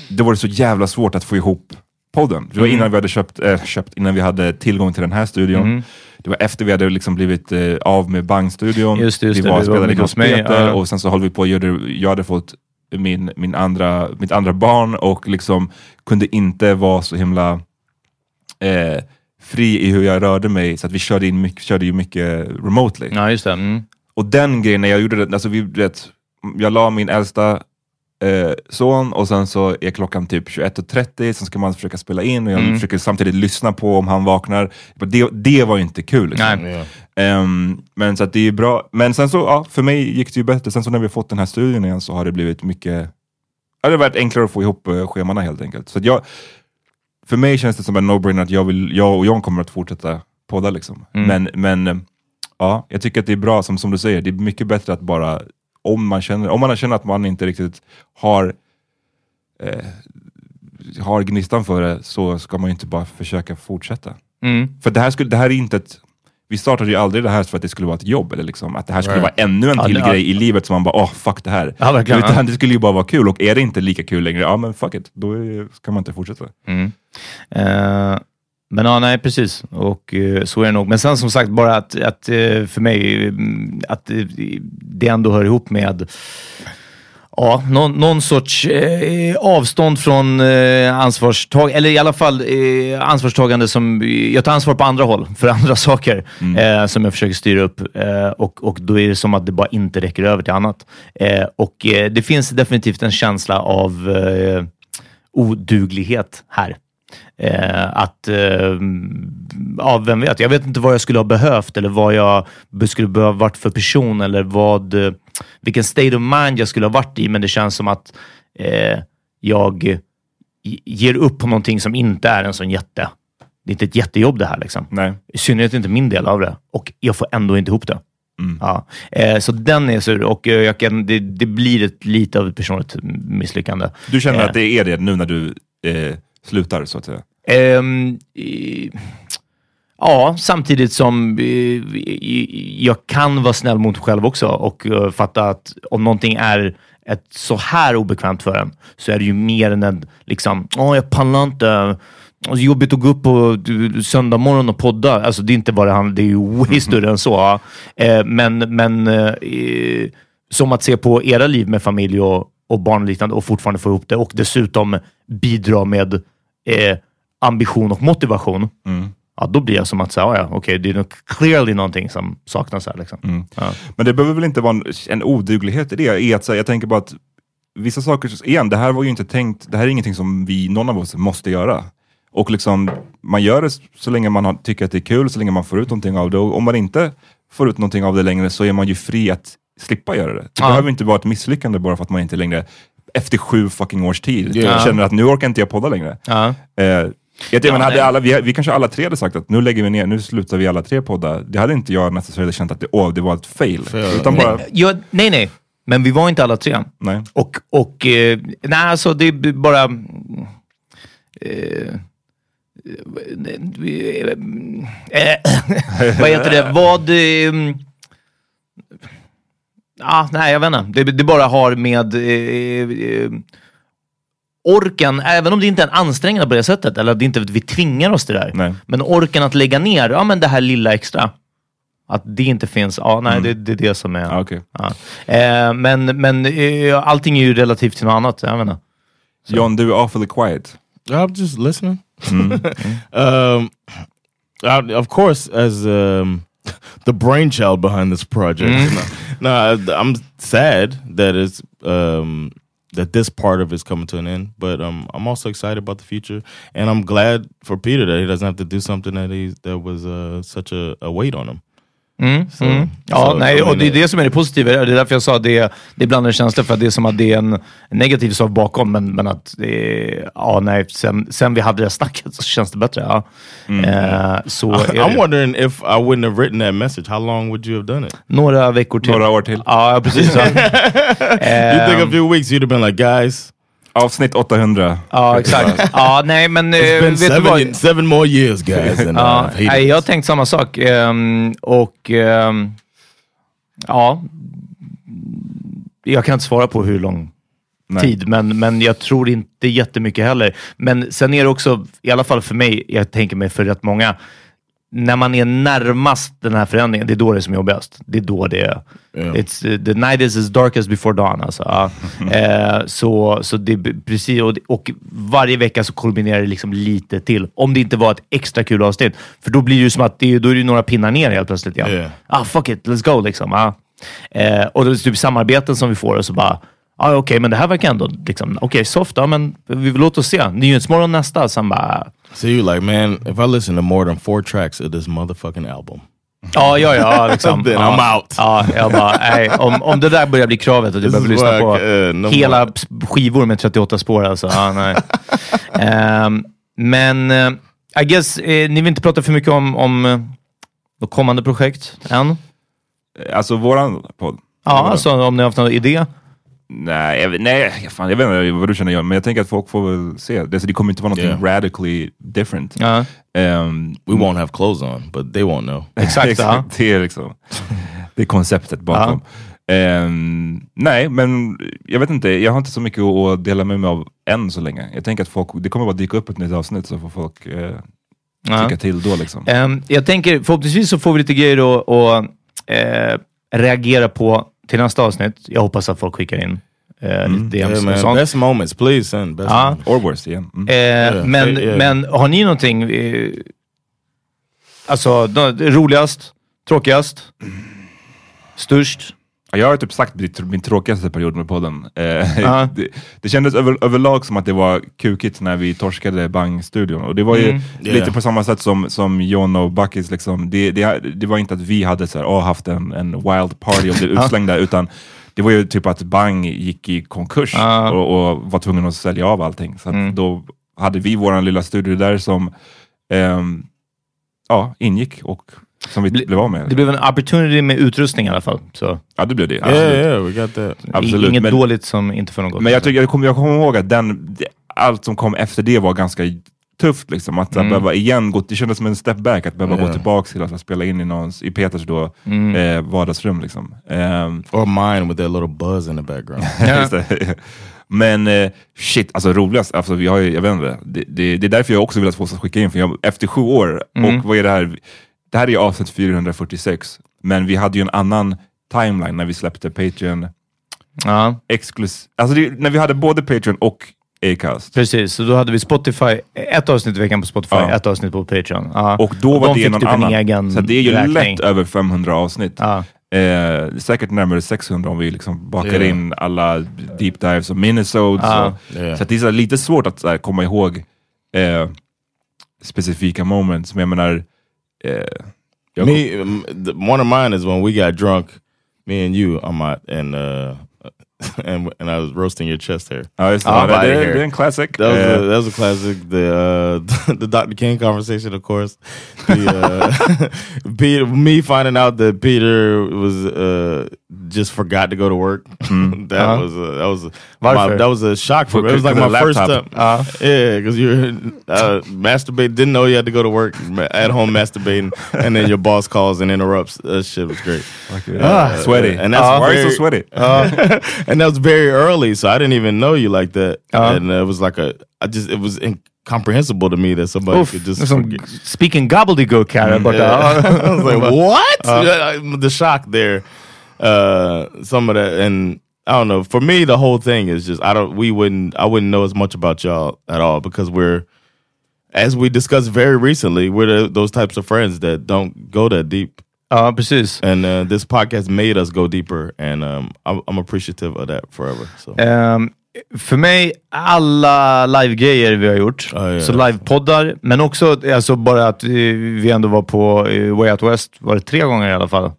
då var det så jävla svårt att få ihop podden. Det var Mm. innan vi hade köpt, äh, köpt, innan vi hade tillgång till den här studion. Mm. Det var efter vi hade liksom blivit eh, av med Bang-studion. Just det, just vi det, var och spelade Peter ja. och sen så höll vi på, jag hade, jag hade fått min, min andra, mitt andra barn och liksom kunde inte vara så himla eh, fri i hur jag rörde mig, så att vi körde, in mycket, körde ju mycket remotely. Ja, just det. Mm. Och den grejen, när jag gjorde det, alltså vi, vet, jag la min äldsta eh, son och sen så är klockan typ 21.30, sen ska man försöka spela in och jag Mm. försöker samtidigt lyssna på om han vaknar. Det, det var ju inte kul. Liksom. Nej. Ehm, men så att det är bra. Men sen så, ja, för mig gick det ju bättre. Sen så när vi fått den här studien igen så har det blivit mycket, ja, det har varit enklare att få ihop uh, schemana helt enkelt. Så att jag, för mig känns det som en no-brainer att jag, vill, jag och John kommer att fortsätta podda. Liksom. Mm. Men, men ja, jag tycker att det är bra, som, som du säger, det är mycket bättre att bara, om man känner, om man känner att man inte riktigt har eh, har gnistan för det så ska man ju inte bara försöka fortsätta. Mm. För det här, skulle, det här är inte ett... Vi startade ju aldrig det här för att det skulle vara ett jobb, eller liksom, att det här skulle Right. vara ännu en Ja, till ja. grej i livet som man bara, åh fuck det här. Ja, verkligen, Utan ja. det skulle ju bara vara kul, och är det inte lika kul längre, ja men fuck it, då ska man inte fortsätta. Mm. Eh, men ja, nej precis. Och eh, så är det nog. Men sen som sagt, bara att, att eh, för mig, att det ändå hör ihop med Ja, någon, någon sorts eh, avstånd från eh, ansvarstag eller i alla fall eh, ansvarstagande som, jag tar ansvar på andra håll för andra saker eh, som jag försöker styra upp eh, och, och då är det som att det bara inte räcker över till annat. Eh, och eh, det finns definitivt en känsla av oduglighet här. Eh, att, eh, ja, vem vet, jag vet inte vad jag skulle ha behövt eller vad jag skulle behöva varit för person eller vad, vilken state of mind jag skulle ha varit i, men det känns som att eh, jag ger upp på någonting som inte är en sån jätte. Det är inte ett jättejobb det här. Liksom. Nej. I synnerhet inte min del av det. Och jag får ändå inte ihop det. Ja. Eh, så den är sur och eh, jag kan, det, det blir ett, lite av ett personligt misslyckande. Du känner Eh. att det är det nu när du eh, slutar, så att säga? Ja, samtidigt som eh, jag kan vara snäll mot mig själv också och eh, fatta att om någonting är ett så här obekvämt för en så är det ju mer än en liksom, åh jag pallar inte. Och jobbigt att gå upp på eh, söndag morgon och podda. Alltså det är inte bara det handlar det är ju way större än så. ja. Men men som att se på era liv med familj och, och barn och liknande och fortfarande få ihop det och dessutom bidra med eh, ambition och motivation. Mm. Ja, då blir jag som att säga, ja, okej, det är nog clearly någonting som saknas här. Liksom. Ja. Men det behöver väl inte vara en, en oduglighet i det? I att, här, jag tänker bara att vissa saker, igen, det här var ju inte tänkt, det här är ingenting som vi, någon av oss måste göra. Och liksom, man gör det så länge man har, tycker att det är kul, så länge man får ut någonting av det. Och om man inte får ut någonting av det längre så är man ju fri att slippa göra det. Det Ja. behöver inte vara ett misslyckande bara för att man inte längre, efter sju fucking års tid, Ja. känner att nu orkar inte jag podda längre. Ja. Eh, jag Ja, hade nej. alla, vi, vi kanske alla tre hade sagt att nu lägger vi ner, nu slutar vi alla tre podda. Det hade inte jag necessarily känt att det, åh, det var ett fail. Utan bara, Nej, ja, nej, nej. Men vi var inte alla tre. nej. Och, och eh, nej, alltså det är bara... Eh, eh, vad heter det? Vad... Eh, ah, nej, jag vet inte. Det, det bara har med eh, eh, orken, även om det inte är en ansträngande på det sättet, eller att det inte vi tvingar oss till det där. Nej. Men orken att lägga ner, ja men det här lilla extra. Att det inte finns, ja nej det, det är det som är... Okej. Ja. Eh, men men eh, allting är ju relativt till något annat. Jag menar. John, du är awfully quiet. I'm just listening. um, I, of course, as um, the brainchild behind this project, no, I, I'm sad that it's um, that this part of it's coming to an end. But um, I'm also excited about the future, and I'm glad for Peter that he doesn't have to do something that he that was uh, such a, a weight on him. So- Ja, so, nej, I och det är det som är det positiva. Det är därför jag sa att det, det är blandade känslor, för att det är som att det är en, negativ sak bakom, men, men att det är, ja, nej, sen, sen vi hade det snacket så känns det bättre. Ja. Eh, så är I'm wondering if I wouldn't have written that message. How long would you have done it? Några veckor till. Några år till. Ja, precis. Ja. you think a few weeks you'd have been like, guys, Avsnitt 800. Ja, exakt. Ja, nej, men eh, It's been vet du vad? seven, seven more years guys. And, uh, Ja, hated nej, jag har tänkt samma sak. Ehm, och ehm, ja, jag kan inte svara på hur lång Nej. tid, men, men jag tror inte jättemycket heller. Men sen är det också, i alla fall för mig, jag tänker mig för rätt många, när man är närmast den här förändringen, det är då det är som jobbigast. Det är då det är... Ja. It's, uh, the night is as dark as before dawn. Alltså. Ja. eh, så, så det precis, och, och varje vecka så kulminerar det liksom lite till. Om det inte var ett extra kul avsnitt. För då blir det ju som att det, då är det några pinnar ner helt plötsligt. Ja. Ah, fuck it, let's go liksom. Ah. Eh, och det är typ samarbeten som vi får och så bara, ah, okej, men det här verkar ändå liksom, okej, soft, ja, men vi låt oss se. Nyhetsmorgon nästa, sen bara, So you're like, man, if I listen to more than four tracks of this motherfucking album, Ja, ja, ja. Liksom. Then ja. I'm out. Ja, jag bara, nej, om, om det där börjar bli kravet att This behöver lyssna like, på uh, no hela more. skivor med 38 spår alltså. Ja, nej. Ehm, men eh, I guess, eh, ni vill inte prata för mycket om, om eh, kommande projekt än? Alltså våran podd. Ja, alltså om ni har haft någon idé? Nej, jag, nej fan, jag vet inte vad du känner John, men jag tänker att folk får väl se. Det, så det kommer inte vara något Yeah. radically different. Ja, Ehm, we won't have clothes on, but they won't know. exakt. ja. det är liksom det är konceptet bakom. Ehm, nej, men jag vet inte. Jag har inte så mycket att dela med mig av än så länge. Jag tänker att folk, det kommer bara dyka upp ett nytt avsnitt så får folk eh, Ja. tycka till då liksom. Ehm, jag tänker, förhoppningsvis så får vi lite grejer att, att eh, reagera på till nästa avsnitt. Jag hoppas att folk skickar in eh, lite DMs Yeah, och. Best moments, please send best Ja. moments. Or worse igen. Mm. Eh, Yeah, men, yeah. men har ni någonting, eh, alltså roligast, tråkigast, störst? Ja, Jag har typ sagt min tråkigaste period med podden. Eh, Ja. det, det kändes över, överlag som att det var kukigt när vi torskade Bang-studion. Och det var ju Mm. lite Yeah. på samma sätt som, som John och Buckis. Liksom. Det, det, det var inte att vi hade så här, åh, haft en, en wild party och blev utslängda, utan det var ju typ att Bang gick i konkurs Ja. och, och var tvungen att sälja av allting. Så att Mm. då hade vi vår lilla studio där som ehm, ja, ingick och som vi Bli- blev av med. Det blev en opportunity med utrustning i alla fall. Så ja, det blev det. Yeah, absolut. yeah, we got that. Absolut, inget men- dåligt som inte för något. Men jag, tycker, jag, kommer, jag kommer ihåg att den, allt som kom efter det var ganska tufft. Liksom. Att Mm. behöva igen gå, det kändes som en step back, att behöva Ja. gå tillbaka till att spela in i, någons, i Peters då, Mm. eh, vardagsrum. Liksom. Ehm, Or mine with that little buzz in the background. just det. Men eh, shit, alltså roligast, alltså, vi har ju, jag vet inte, det, det, det är därför jag också vill att folk ska skicka in, för jag, efter sju år, Mm. och vad är det här? Det här är avsnitt 446, men vi hade ju en annan timeline när vi släppte Patreon ja, exklus alltså det, när vi hade både Patreon och Acast. precis. Så då hade vi Spotify, ett avsnitt i veckan på Spotify, Ja. ett avsnitt på Patreon. Ja. Och då var de det någon typ annan. en egen så det är ju räkning. lätt över 500 avsnitt. Ja. Eh, säkert närmare 600 om vi liksom bakar Yeah. in alla deep dives och minisodes. Och, Yeah. Så det är så lite svårt att så här, komma ihåg eh, specifika moments. Men jag menar... Jag, me, one of mine is when we got drunk, me and you, Amat, and uh, and and I was roasting your chest hair. ja, just det. Ja, det, vad är det, det det här? är en classic. That was, Eh, a, that was a classic. The uh, the Dr. King conversation, of course. The, uh, Peter, me finding out that Peter was uh, just forgot to go to work. that Uh-huh. was a, that was a, Varför? my, that was a shock for me. It was like my first time. laptop. Yeah, because you're uh, masturbating. Didn't know you had to go to work. At home masturbating, and then your boss calls and interrupts. That shit was great. ah, sweaty. and that's Why are so very- sweaty? And that was very early, so I didn't even know you like that. Uh-huh. And uh, it was like a, I just, it was incomprehensible to me that somebody Uff, could just. som forget. speaking gobbledygook här borta. Yeah. I was like, what? Yeah, the shock there. Uh, some of that, and I don't know. For me, the whole thing is just I don't. We wouldn't. I wouldn't know as much about y'all at all because we're, as we discussed very recently, we're the, those types of friends that don't go that deep. Ja, precis. And uh, this podcast made us go deeper, and um, I'm, I'm appreciative of that forever. So. Ehm, för mig, alla live-grejer vi har gjort, Ja, ja, så live-poddar, men också alltså bara att vi ändå var på eh, Way Out West, var det tre gånger i alla fall?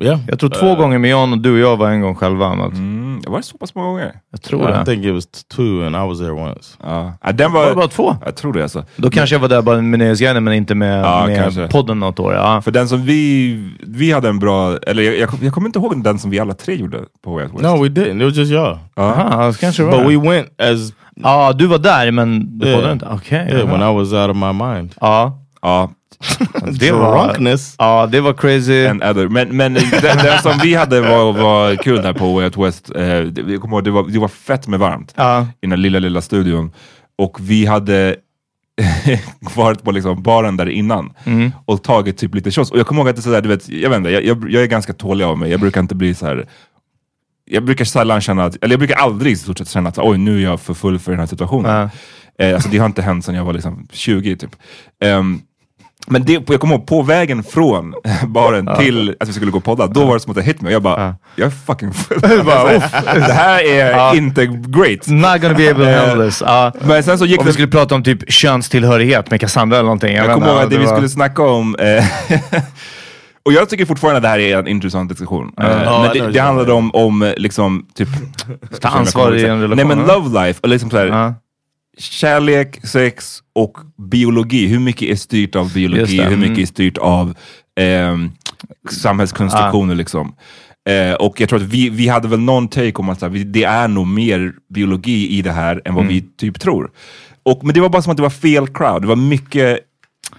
Yeah, Jag tror två gånger med John och du och jag var en gång själva. Annat. Mm, var det så pass många gånger? Jag tror I det. think it was two, and I was there once. Ja. Ja, den Var var... det bara två? Jag tror det alltså. Då kanske jag var där bara med Nöjesguiden, men inte med, Ja, med kanske. podden något år. Ja. För den som vi... Vi hade en bra... Eller jag, jag, jag kommer inte ihåg den som vi alla tre gjorde på Way Out West. No, we didn't. It was just. Aha, så kanske But we went as Ja, du var där, men du Yeah. poddade inte? Okej. yeah, when I was out of my mind. Ja, Ja, det var, Drunkness. ja, det var crazy. en other. Men, men den, den som vi hade var, var kul där på Way Out West. Eh, det, jag kommer ihåg, det var, det var fett med varmt Ja. i den lilla, lilla studion. Och vi hade varit på liksom baren där innan Mm. och tagit typ lite shots. Och jag kommer ihåg att det är sådär, du vet, jag vet inte, jag, jag, jag är ganska tålig av mig. Jag brukar inte bli så här. Jag brukar sällan känna att, eller jag brukar aldrig i stort sett känna att oj, nu är jag för full för den här situationen. Eh, alltså det har inte hänt sedan jag var liksom 20 typ. Ehm, men det, jag kommer ihåg, på vägen från baren till att vi skulle gå och podda, då var det som att det hit mig. Jag bara, jag är fucking full. det här är inte great. Not gonna be able to handle this. Ja. Men sen så gick Om vi skulle prata om typ könstillhörighet med Cassandra eller någonting. Jag vet kommer ihåg att det det vi var- skulle snacka om, eh, och jag tycker fortfarande att det här är en intressant diskussion. Eh, Ja, men I know det, det handlade om, om eh, liksom, typ... Ta ansvar i en relation. Nej men love life, och liksom så här, Ja. Kärlek, sex och biologi. Hur mycket är styrt av biologi? Hur mycket mm. är styrt av ehm, samhällskonstruktioner? Liksom. Eh, och jag tror att vi, vi hade väl någon take om att så här, det är nog mer biologi i det här än vad Mm. vi typ tror. Och, men det var bara som att det var fel crowd. Det var mycket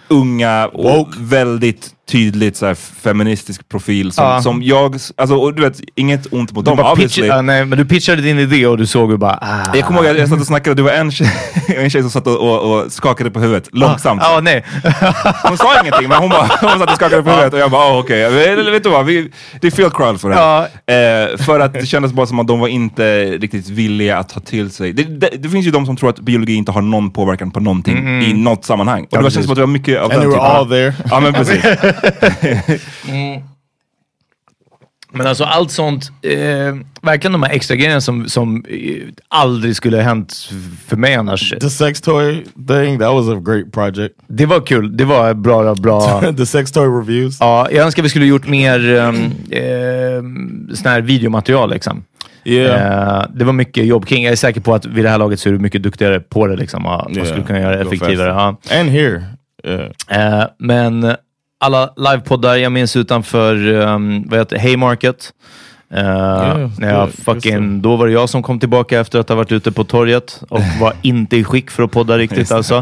unga och väldigt tydligt så här, feministisk profil som, Ja. som jag, alltså, och du vet, inget ont mot Du dem obviously. pitchade, ja, nej, men du pitchade din idé och du såg ju bara... Ah. Jag kommer ihåg att jag satt och snackade, det var en tjej, en tjej som satt och, och, och skakade på huvudet långsamt. Ja, nej. Hon sa ingenting, men hon, bara, hon satt och skakade på huvudet och jag bara, oh, okej, Eller vet du vad, vi, det är fel crowd för det här. Eh, för att det kändes bara som att de var inte riktigt villiga att ta till sig. Det, det, det finns ju de som tror att biologi inte har någon påverkan på någonting Mm. i något sammanhang. Och det känns som att det var mycket av And den they were typen. all there. Ja men precis. Men alltså allt sånt, eh, verkligen de här extra grejerna som, som eh, aldrig skulle ha hänt för mig annars. The sex toy thing, that was a great project. Det var kul, det var bra, bra. the sex toy reviews. Ja, jag önskar vi skulle gjort mer um, eh, sån här videomaterial liksom. Yeah. Eh, det var mycket jobb kring. Jag är säker på att vid det här laget så är du mycket duktigare på det. Liksom, och man Yeah, skulle kunna göra det effektivare. Ja. And here. Eh, eh, men alla livepoddar, jag minns utanför um, vad heter Haymarket, Eh, när jag fucking, då var det jag som kom tillbaka efter att ha varit ute på torget och var inte i skick för att podda riktigt. Alltså.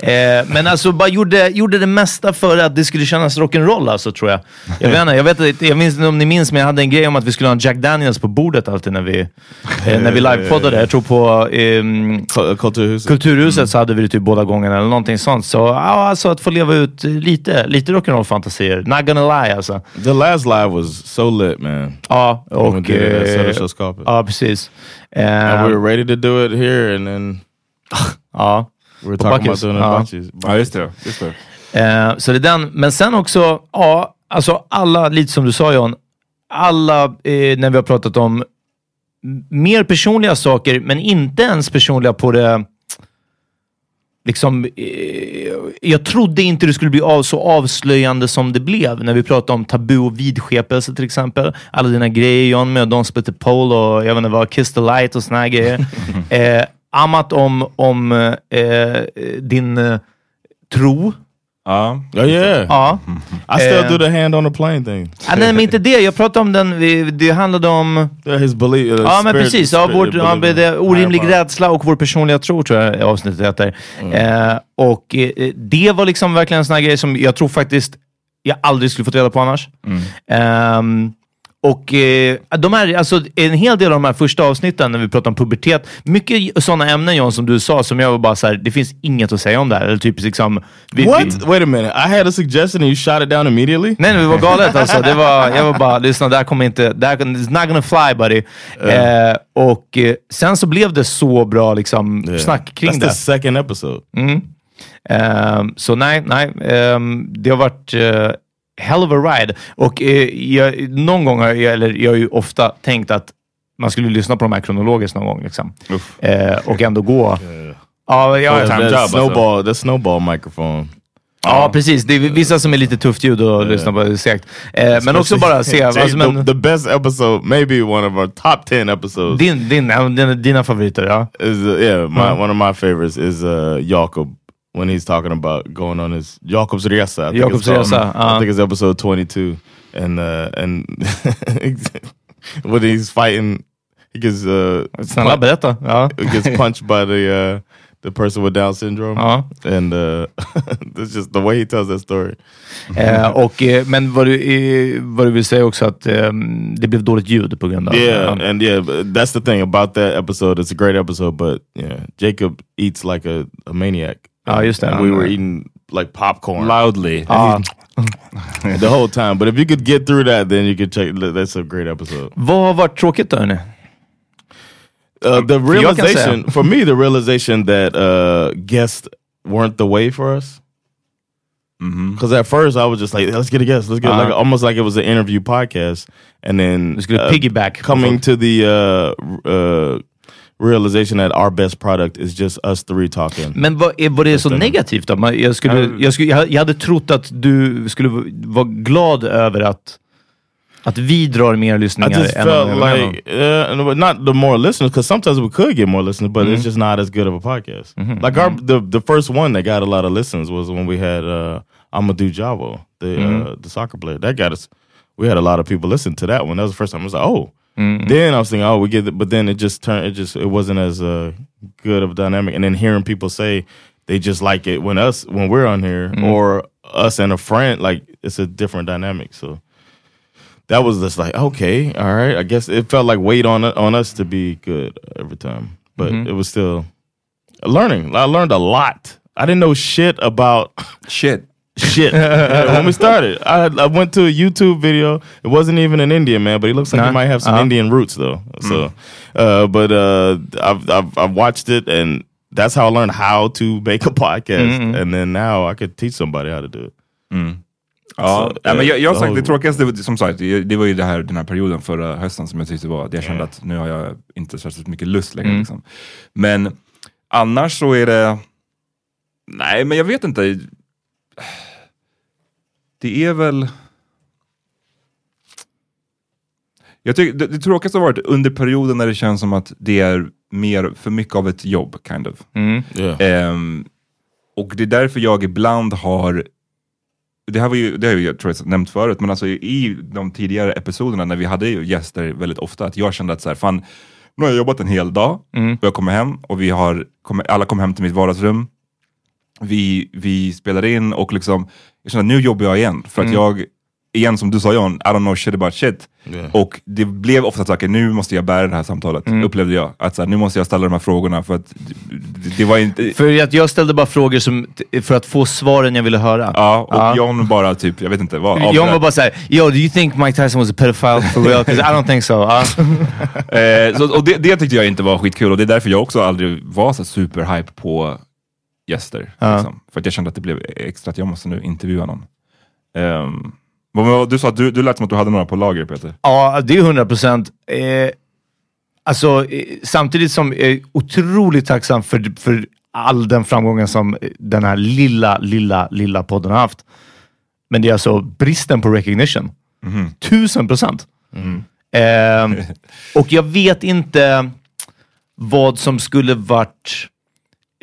Eh, men alltså bara gjorde, gjorde det mesta för att det skulle kännas rock'n'roll alltså, tror jag. Jag vet, inte, jag, vet, jag minns inte om ni minns, men jag hade en grej om att vi skulle ha en Jack Daniels på bordet alltid när vi, när vi livepoddade. Jag tror på ehm, Kulturhuset. Kulturhuset så hade vi det typ båda gångerna eller någonting sånt. Så ja, alltså att få leva ut lite, lite rock'n'roll-fantasier. Not gonna lie alltså. The last live was so lit, man. Ja, och... Och, uh, eh, Söderköpsskapet. ja, precis. And Eh, we were ready to do it here, and then ja. we were talking about Bacchus. doing it Ja. Bacchus. ja just det. Just det. Eh, så det är den. Men sen också, ja, alltså alla, lite som du sa John, alla, eh, när vi har pratat om mer personliga saker, men inte ens personliga på det Liksom, eh, jag trodde inte det skulle bli av, så avslöjande som det blev när vi pratade om tabu och vidskepelse till exempel. Alla dina grejer John med Don't Split the Pole och jag vet inte vad, Kiss the Light och såna här grejer. eh, Amat om, om eh, din eh, tro. Ja. Oh yeah. Ja. I still Eh, do the hand on the plane thing. Ah, nej, men inte det. Jag pratade om den, vi- det handlade om... Yeah, his belief. uh, Ja, men spirit- precis. Ja, vår, ja, det, orimlig rädsla och vår personliga tro, tror jag avsnittet heter. Eh, och eh, det var liksom verkligen en sån här grej som jag tror faktiskt jag aldrig skulle fått reda på annars. Ehm, och eh, de här, alltså, en hel del av de här första avsnitten när vi pratar om pubertet, mycket sådana ämnen John, som du sa, som jag var bara så här, det finns inget att säga om det här. Eller typ liksom... Vi, What? Vi, Wait a minute. I had a suggestion and you shot it down immediately? Nej, nej, det var galet alltså. Det var, jag var bara, lyssna, det här kommer inte, det här, it's not gonna fly buddy. Eh, och eh, sen så blev det så bra liksom, Yeah. snack kring That's det. the second episode. Mm. Ehm, så nej, nej. ehm, det har varit eh, hell of a ride. Och eh, jag, någon gång har jag, eller jag har ju ofta tänkt att man skulle lyssna på de här kronologiskt någon gång. Liksom. Eh, och ändå gå... Ja, ja, That time job, alltså. snowball, the snowball microphone. Ja, precis. Det är vissa som är lite tufft ljud och lyssna på segt. Eh, men också bara se... Alltså, men, the, the best episode, maybe one of our top 10 episodes. din, din, dina, favoriter, ja. is uh, yeah, my, one of my favorites is uh, Jakob when he's talking about going on his Jakob's Resa. I think Jakob's it's. Resa, uh-huh. I think it's episode twenty two, and uh, and when he's fighting, he gets uh, Snälla berätta. Ja. he gets punched by the uh, the person with Down syndrome, Ja. and uh, it's just the way he tells that story. Eh, och, eh, men vad du, eh, vad du vill säga också att eh, det blev dåligt ljud på grund av... Yeah, and yeah, that's the thing about that episode. It's a great episode, but yeah, Jacob eats like a, a maniac. Ja, just det. And we were eating like popcorn. Loudly. Ja. the whole time. But if you could get through that, then you could check. That's a great episode. Vad har varit tråkigt då, hörni? Uh, the realization for me, the realization that uh, guests weren't the way for us. Because at first I was just like, let's get a guest, let's get like Uh-huh. almost like it was an interview podcast, and then Du skulle piggyback coming to the uh, uh, realization that our best product is just us three talking. Men vad, är- var det så Stämmer. negativt då? Man- Jag, skulle, jag, skulle, jag, jag hade trott att du skulle v- vara glad över att, att vi drar mer I lyssningar just än felt någon annan. like, uh, and but not the more listeners, because sometimes we could get more listeners, but Mm-hmm. it's just not as good of a podcast. Like our the the first one that got a lot of listens was when we had uh, Amadou Javo, the Mm-hmm. uh, the soccer player. That got us. We had a lot of people listen to that one. That was the first time. I was like, oh. Mm-hmm. Then I was thinking, oh, we get it, but then it just turned. It just it wasn't as uh, good of a dynamic. And then hearing people say they just like it when us when we're on here, Mm-hmm. or us and a friend, like it's a different dynamic. So that was just like okay, all right. I guess it felt like weight on on us to be good every time, but it was still learning. I learned a lot. I didn't know shit about Shit. Shit when we started. I I went to a YouTube video. It wasn't even an Indian man, but he looks like he Nah. might have some Uh-huh. Indian roots though. So, uh, but uh, I've, I've I've watched it, and that's how I learned how to make a podcast. And then now I could teach somebody how to do it. Ja, Så, ja, men jag, jag har sagt det tråkigaste, som sagt, det, var ju det här, den här perioden förra hösten som jag tyckte var, jag kände att nu har jag inte särskilt mycket lust längre. Liksom. Men annars så är det, nej men jag vet inte. Det är väl... Jag tycker, det, det tråkigaste har varit under perioden när det känns som att det är mer, för mycket av ett jobb, kind of. Yeah. Ehm, och det är därför jag ibland har, det här var ju, det har jag tror jag nämnt förut, men alltså i de tidigare episoderna när vi hade ju gäster väldigt ofta, att jag kände att så här, fan, nu har jag jobbat en hel dag och jag kommer hem och vi har, alla kommer hem till mitt vardagsrum. Vi, vi spelar in och liksom, jag känner att nu jobbar jag igen. För att jag, igen som du sa John, I don't know shit about shit. Och det blev ofta saker, nu måste jag bära det här samtalet, upplevde jag. Att så här, nu måste jag ställa de här frågorna för att det, det var inte... För att jag ställde bara frågor som, för att få svaren jag ville höra. Ja, och Ja. John bara typ, jag vet inte vad. John var bara såhär, yo do you think Mike Tyson was a pedophile for real? 'Cause I don't think so. Eh, så, och det, det tyckte jag inte var skitkul och det är därför jag också aldrig var så superhype på gäster. Ja. Liksom. För att jag kände att det blev extra att jag måste nu intervjua någon. Um, du sa att du, du lät som att du hade några på lager Peter. Ja, det är 100 procent. Eh, alltså, eh, samtidigt som jag är otroligt tacksam för, för all den framgången som eh, den här lilla, lilla, lilla podden har haft. Men det är alltså bristen på recognition. Tusen procent. Eh, och jag vet inte vad som skulle varit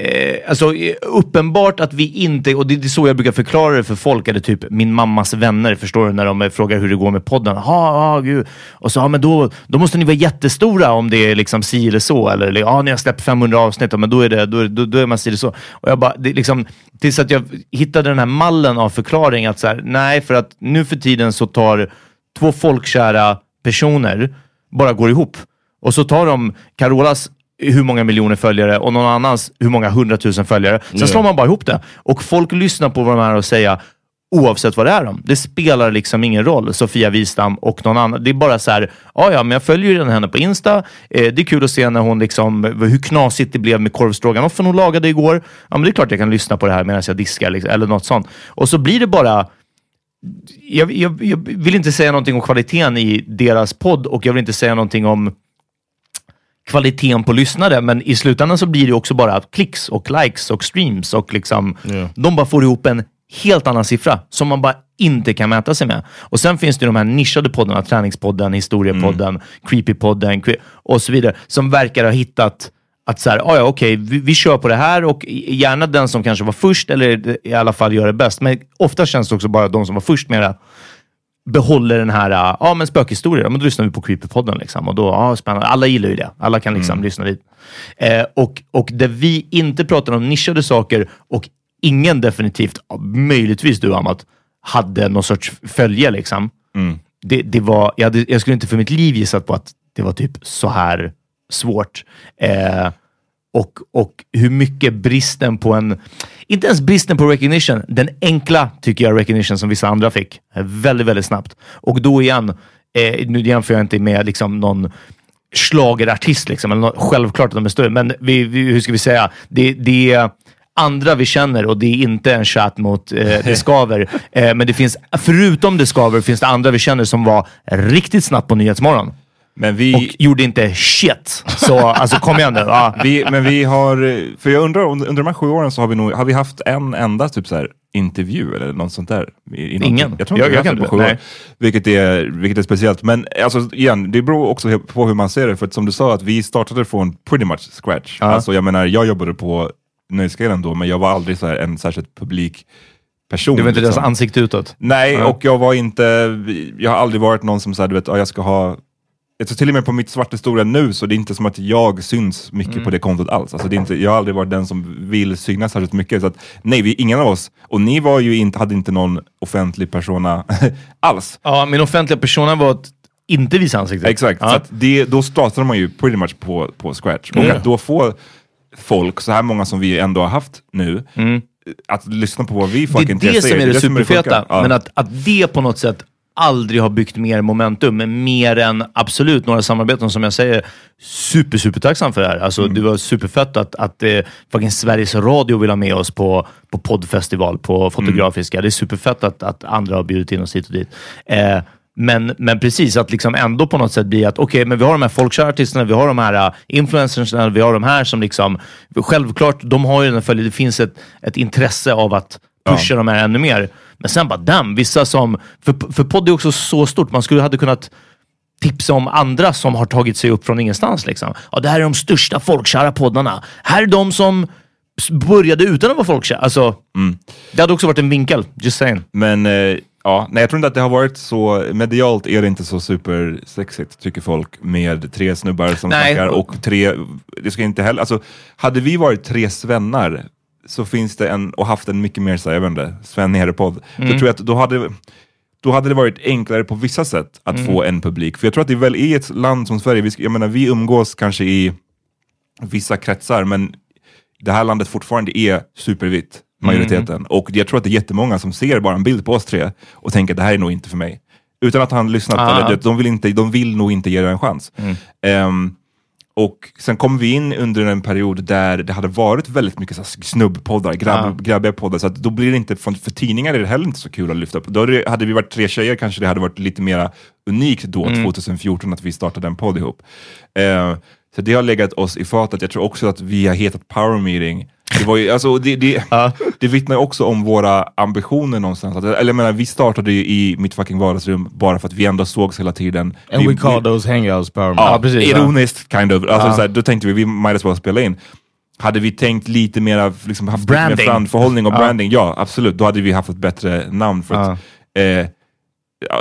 Eh, alltså eh, uppenbart att vi inte, och det, det är så jag brukar förklara det för folk, eller typ min mammas vänner, förstår du, när de eh, frågar hur det går med podden. Ja, ja, gud. Och så, ja, men då, då måste ni vara jättestora om det är liksom si eller så. Eller, ja, ni har släppt 500 avsnitt, ja, men då är, det, då, då, då är man si eller så. Och jag bara, det, liksom, tills att jag hittade den här mallen av förklaring, att så här, nej, för att nu för tiden så tar två folkkära personer, bara går ihop. Och så tar de Carolas hur många miljoner följare och någon annans hur många hundratusen följare. Sen slår man bara ihop det. Och folk lyssnar på vad de är och säga oavsett vad det är om. Det spelar liksom ingen roll. Sofia Wistam och någon annan. Det är bara så här, ja ja, men jag följer ju den henne på Insta. Eh, det är kul att se när hon liksom, hur knasigt det blev med korvstroganoffen hon lagade igår. Ja, men det är klart jag kan lyssna på det här medan jag diskar, liksom, eller något sånt. Och så blir det bara jag, jag, jag vill inte säga någonting om kvaliteten i deras podd och jag vill inte säga någonting om kvaliteten på lyssnare, men i slutändan så blir det också bara klicks och likes och streams och liksom, de bara får ihop en helt annan siffra som man bara inte kan mäta sig med. Och sen finns det de här nischade poddarna, Träningspodden, Historiepodden, Creepypodden cre- och så vidare, som verkar ha hittat att så här, "Ah, ja, okej, vi, vi kör på det här och gärna den som kanske var först eller i alla fall gör det bäst. Men ofta känns det också bara de som var först med det behåller den här, äh, ja men spökhistorier, ja, men då lyssnar vi på Creepypodden liksom. Och då, ja spännande. Alla gillar ju det. Alla kan liksom lyssna dit. Eh, och, och där vi inte pratar om nischade saker och ingen definitivt, möjligtvis du Amat, hade någon sorts följe liksom. Det, det var, jag, hade, jag skulle inte för mitt liv gissat på att det var typ så här svårt. Eh, och, och hur mycket bristen på en, inte ens bristen på recognition, den enkla tycker jag recognition som vissa andra fick. Väldigt, väldigt snabbt. Och då igen, eh, nu jämför jag inte med liksom någon schlagerartist, liksom, eller något, självklart att de är större, men vi, vi, hur ska vi säga? Det, det är andra vi känner och det är inte en chatt mot eh, Det Skaver. Eh, men det finns, förutom Det Skaver finns det andra vi känner som var riktigt snabbt på Nyhetsmorgon. Men vi, Och gjorde inte shit. Så alltså kom igen nu. Ja. vi, men vi har, för jag undrar, under de här sju åren så har vi nog, har vi haft en enda typ så här intervju eller något sånt där? I, i? Ingen. Jag tror Jag- jag haft kan inte-. Vilket är, vilket är speciellt. Men alltså igen, det beror också på hur man ser det. För att som du sa, att vi startade från pretty much scratch. Alltså jag menar, jag jobbade på Nöjesguiden då, men jag var aldrig så här en särskilt publik person. Det var inte deras liksom. ansikte utåt. Nej, Ja. och jag var inte, jag har aldrig varit någon som sa, du vet, ja, jag ska ha jag tror till och med på mitt svarta historia nu så det är inte som att jag syns mycket Mm. på det kontot alls. Alltså det är inte, jag har aldrig varit den som vill synas särskilt mycket. Så att, nej, vi, ingen av oss, och ni var ju inte, hade inte någon offentlig persona alls. Ja, min offentliga persona var att inte visa ansiktet. Exakt, Ja. så det, då startade man ju pretty much på, på scratch. Och Mm. att då få folk, så här många som vi ändå har haft nu, att lyssna på vad vi Mm. det fucking är det som är det superfeta. funkar. Ja. Men att, att det på något sätt aldrig har byggt mer momentum, men mer än absolut några samarbeten som jag säger, super, super tacksam för det här. Alltså, Mm. Det var superfett att, att eh, fucking Sveriges Radio vill ha med oss på, på poddfestival, på Fotografiska. Mm. Det är superfett att, att andra har bjudit in oss hit och dit. Eh, men, men precis, att liksom ändå på något sätt bli att okej, men vi har de här folkkära artisterna, vi har de här uh, influencersna, vi har de här som liksom, självklart, de har ju den här följen, det finns ett, ett intresse av att pusha de här ännu mer. Men sen bara damn, vissa som, för, för podd är också så stort, man skulle hade kunnat tipsa om andra som har tagit sig upp från ingenstans. Liksom. Ja, det här är de största folkkära poddarna. Här är de som började utan att vara folkkära. Alltså, Det hade också varit en vinkel, just saying. Men eh, ja, nej, jag tror inte att det har varit så, medialt är det inte så supersexigt tycker folk med tre snubbar som Nej. snackar och tre, det ska inte heller, alltså hade vi varit tre svennar så finns det en, och haft en mycket mer så här, jag vet inte, svennigare podd, då tror jag att då hade då hade det varit enklare på vissa sätt att få en publik. För jag tror att det är väl i ett land som Sverige, vi, jag menar vi umgås kanske i vissa kretsar, men det här landet fortfarande är supervitt, majoriteten. Och jag tror att det är jättemånga som ser bara en bild på oss tre och tänker att det här är nog inte för mig. Utan att han lyssnat, Ah. eller, de, vill inte, de vill nog inte ge det en chans. Ehm, och sen kom vi in under en period där det hade varit väldigt mycket så snubbpoddar, grabb, grabbiga poddar, så då blir det inte, för, för tidningar är det heller inte så kul att lyfta upp. Då hade, vi varit tre tjejer kanske det hade varit lite mer unikt då, 2014, att vi startade en podd ihop. Eh, så det har legat oss i fatet. Jag tror också att vi har hetat Power Meeting. Det, var ju, alltså, det, det, det vittnar också om våra ambitioner någonstans. Att, eller jag menar, vi startade ju i mitt fucking vardagsrum bara för att vi ändå sågs hela tiden. And vi, we call those hangouts power Ja, move. precis, ironiskt kind of. Alltså, så här, då tänkte vi, vi might as well spela in. Hade vi tänkt lite mer, liksom, haft lite Branding. mer framförhållning och branding, ja absolut, då hade vi haft ett bättre namn. För att, eh,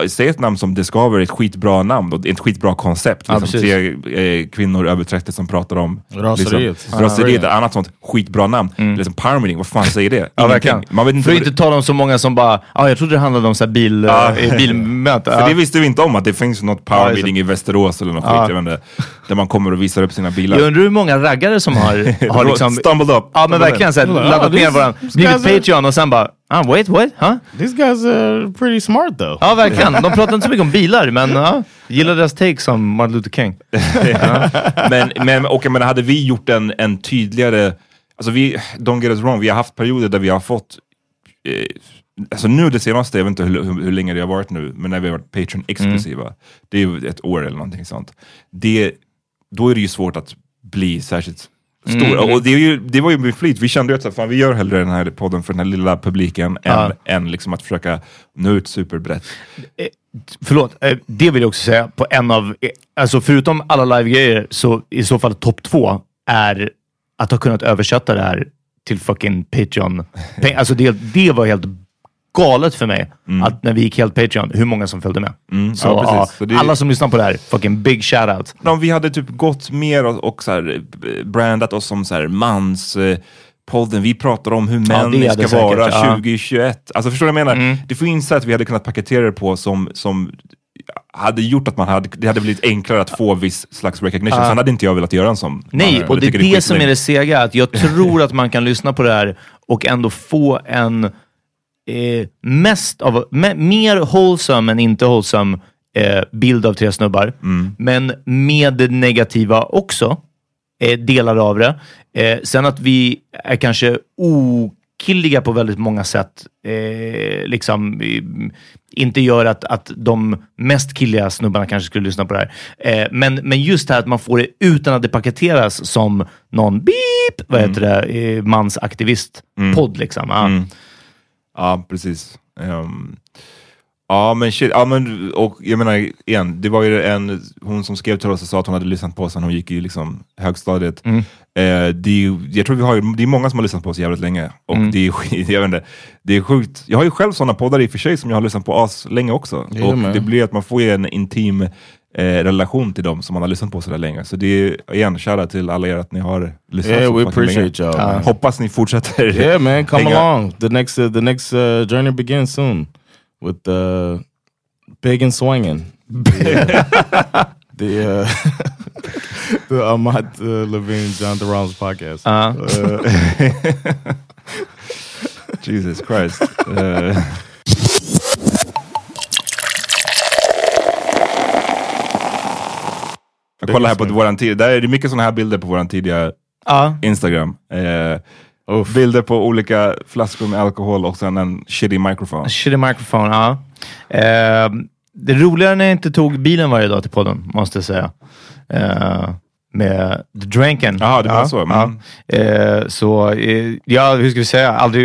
säg ett namn som Discover, ett skitbra namn och ett skitbra koncept. Liksom, tre eh, kvinnor över 30 som pratar om Raseriet. Liksom, raseriet, ett annat sånt skitbra namn. Liksom, Power Meeting, vad fan säger det? Ja, Ingenting. verkligen. Man vet inte För att inte tala om så många som bara, ja, jag trodde det handlade om så här bil, Ja. eh, bilmöte. För Ja. det visste vi inte om, att det finns något Ja, power just det. meeting i Västerås eller något Ja. skit, jag vet inte, där man kommer och visar upp sina bilar. Jag undrar hur många raggare som har, har liksom... Stumbled up. Ja men verkligen såhär, laddat ner varandra, blivit Patreon och sen bara, ah, wait, what? Huh? These guys are pretty smart though. Ja verkligen, de pratar inte så mycket om bilar men ja, gillar deras take som Martin Luther King. men, men, och jag menar, hade vi gjort en, en tydligare, alltså vi, don't get us wrong, vi har haft perioder där vi har fått, eh, alltså nu det senaste, jag vet inte hur, hur, hur länge det har varit nu, men när vi har varit Patreon exklusiva, det är ju ett år eller någonting sånt. Det, då är det ju svårt att bli särskilt Stor. Och det, ju, det var ju med flit. Vi kände ju att så här, fan, vi gör hellre den här podden för den här lilla publiken Ja. än, än liksom att försöka nå ut superbrett. Förlåt, eh, det vill jag också säga. På en av, eh, alltså förutom alla live-grejer, så i så fall topp två är att ha kunnat översätta det här till fucking Patreon. Alltså det, det var helt galet för mig, att när vi gick helt Patreon, hur många som följde med. Så, ja, ja, Så det- Alla som lyssnar på det här, fucking big shout-out. Om vi hade typ gått mer och, och så här, eh, brandat oss som så här, mans... Eh, podden, vi pratar om hur Ja, män det ska hade säkert, vara ja. 2021. Alltså förstår du vad jag menar? Mm. Det finns sätt vi hade kunnat paketera det på som, som hade gjort att man hade, det hade blivit enklare att få viss slags recognition. Sen hade inte jag velat göra en sån. Nej, och det är tycker det som är det sega. Att jag tror att man kan lyssna på det här och ändå få en eh, mest av, me, mer wholesome än inte wholesome eh, bild av tre snubbar. Men med det negativa också. Eh, delar av det. Eh, sen att vi är kanske okilliga på väldigt många sätt. Eh, liksom, inte gör att, att de mest killiga snubbarna kanske skulle lyssna på det här. Eh, men, men just det här att man får det utan att det paketeras som någon beep, vad heter det, eh, mansaktivist-podd. Liksom. Ja. Ja, precis. Ehm, ja, men shit. Ja, men, och jag menar, igen, det var ju en, hon som skrev till oss och sa att hon hade lyssnat på oss när hon gick i liksom, högstadiet. Mm. Eh, det, är jag tror vi har, det är många som har lyssnat på oss jävligt länge. Och Mm. det, är, jag vet inte, det är sjukt. Jag har ju själv sådana poddar i och för sig som jag har lyssnat på as länge också. Och det blir att man får ju en intim eh, relation till dem som man har lyssnat på så där länge. Så det är, igen, shoutout till alla er att ni har lyssnat Yeah, så we fucking länge. appreciate y'all. Hoppas ni fortsätter Yeah, man, come hänga. along. The next uh, the next uh, journey begins soon with uh, big and swinging. The, uh, the, uh, the Ahmad uh, Levine John DeRoms podcast. Ja. Jesus Christ. Jag kollar här på våran tid. Där är det mycket sådana här bilder på våran tidiga Ja. Instagram. Eh, Uff. bilder på olika flaskor med alkohol och sen en shitty microphone. Shitty microphone, ja. Eh, det är roligare när jag inte tog bilen varje dag till podden, måste jag säga. Eh, med The Dranken. Jaha, det var så. Mm. Ja. Eh, så, eh, ja, hur ska vi säga? Aldrig,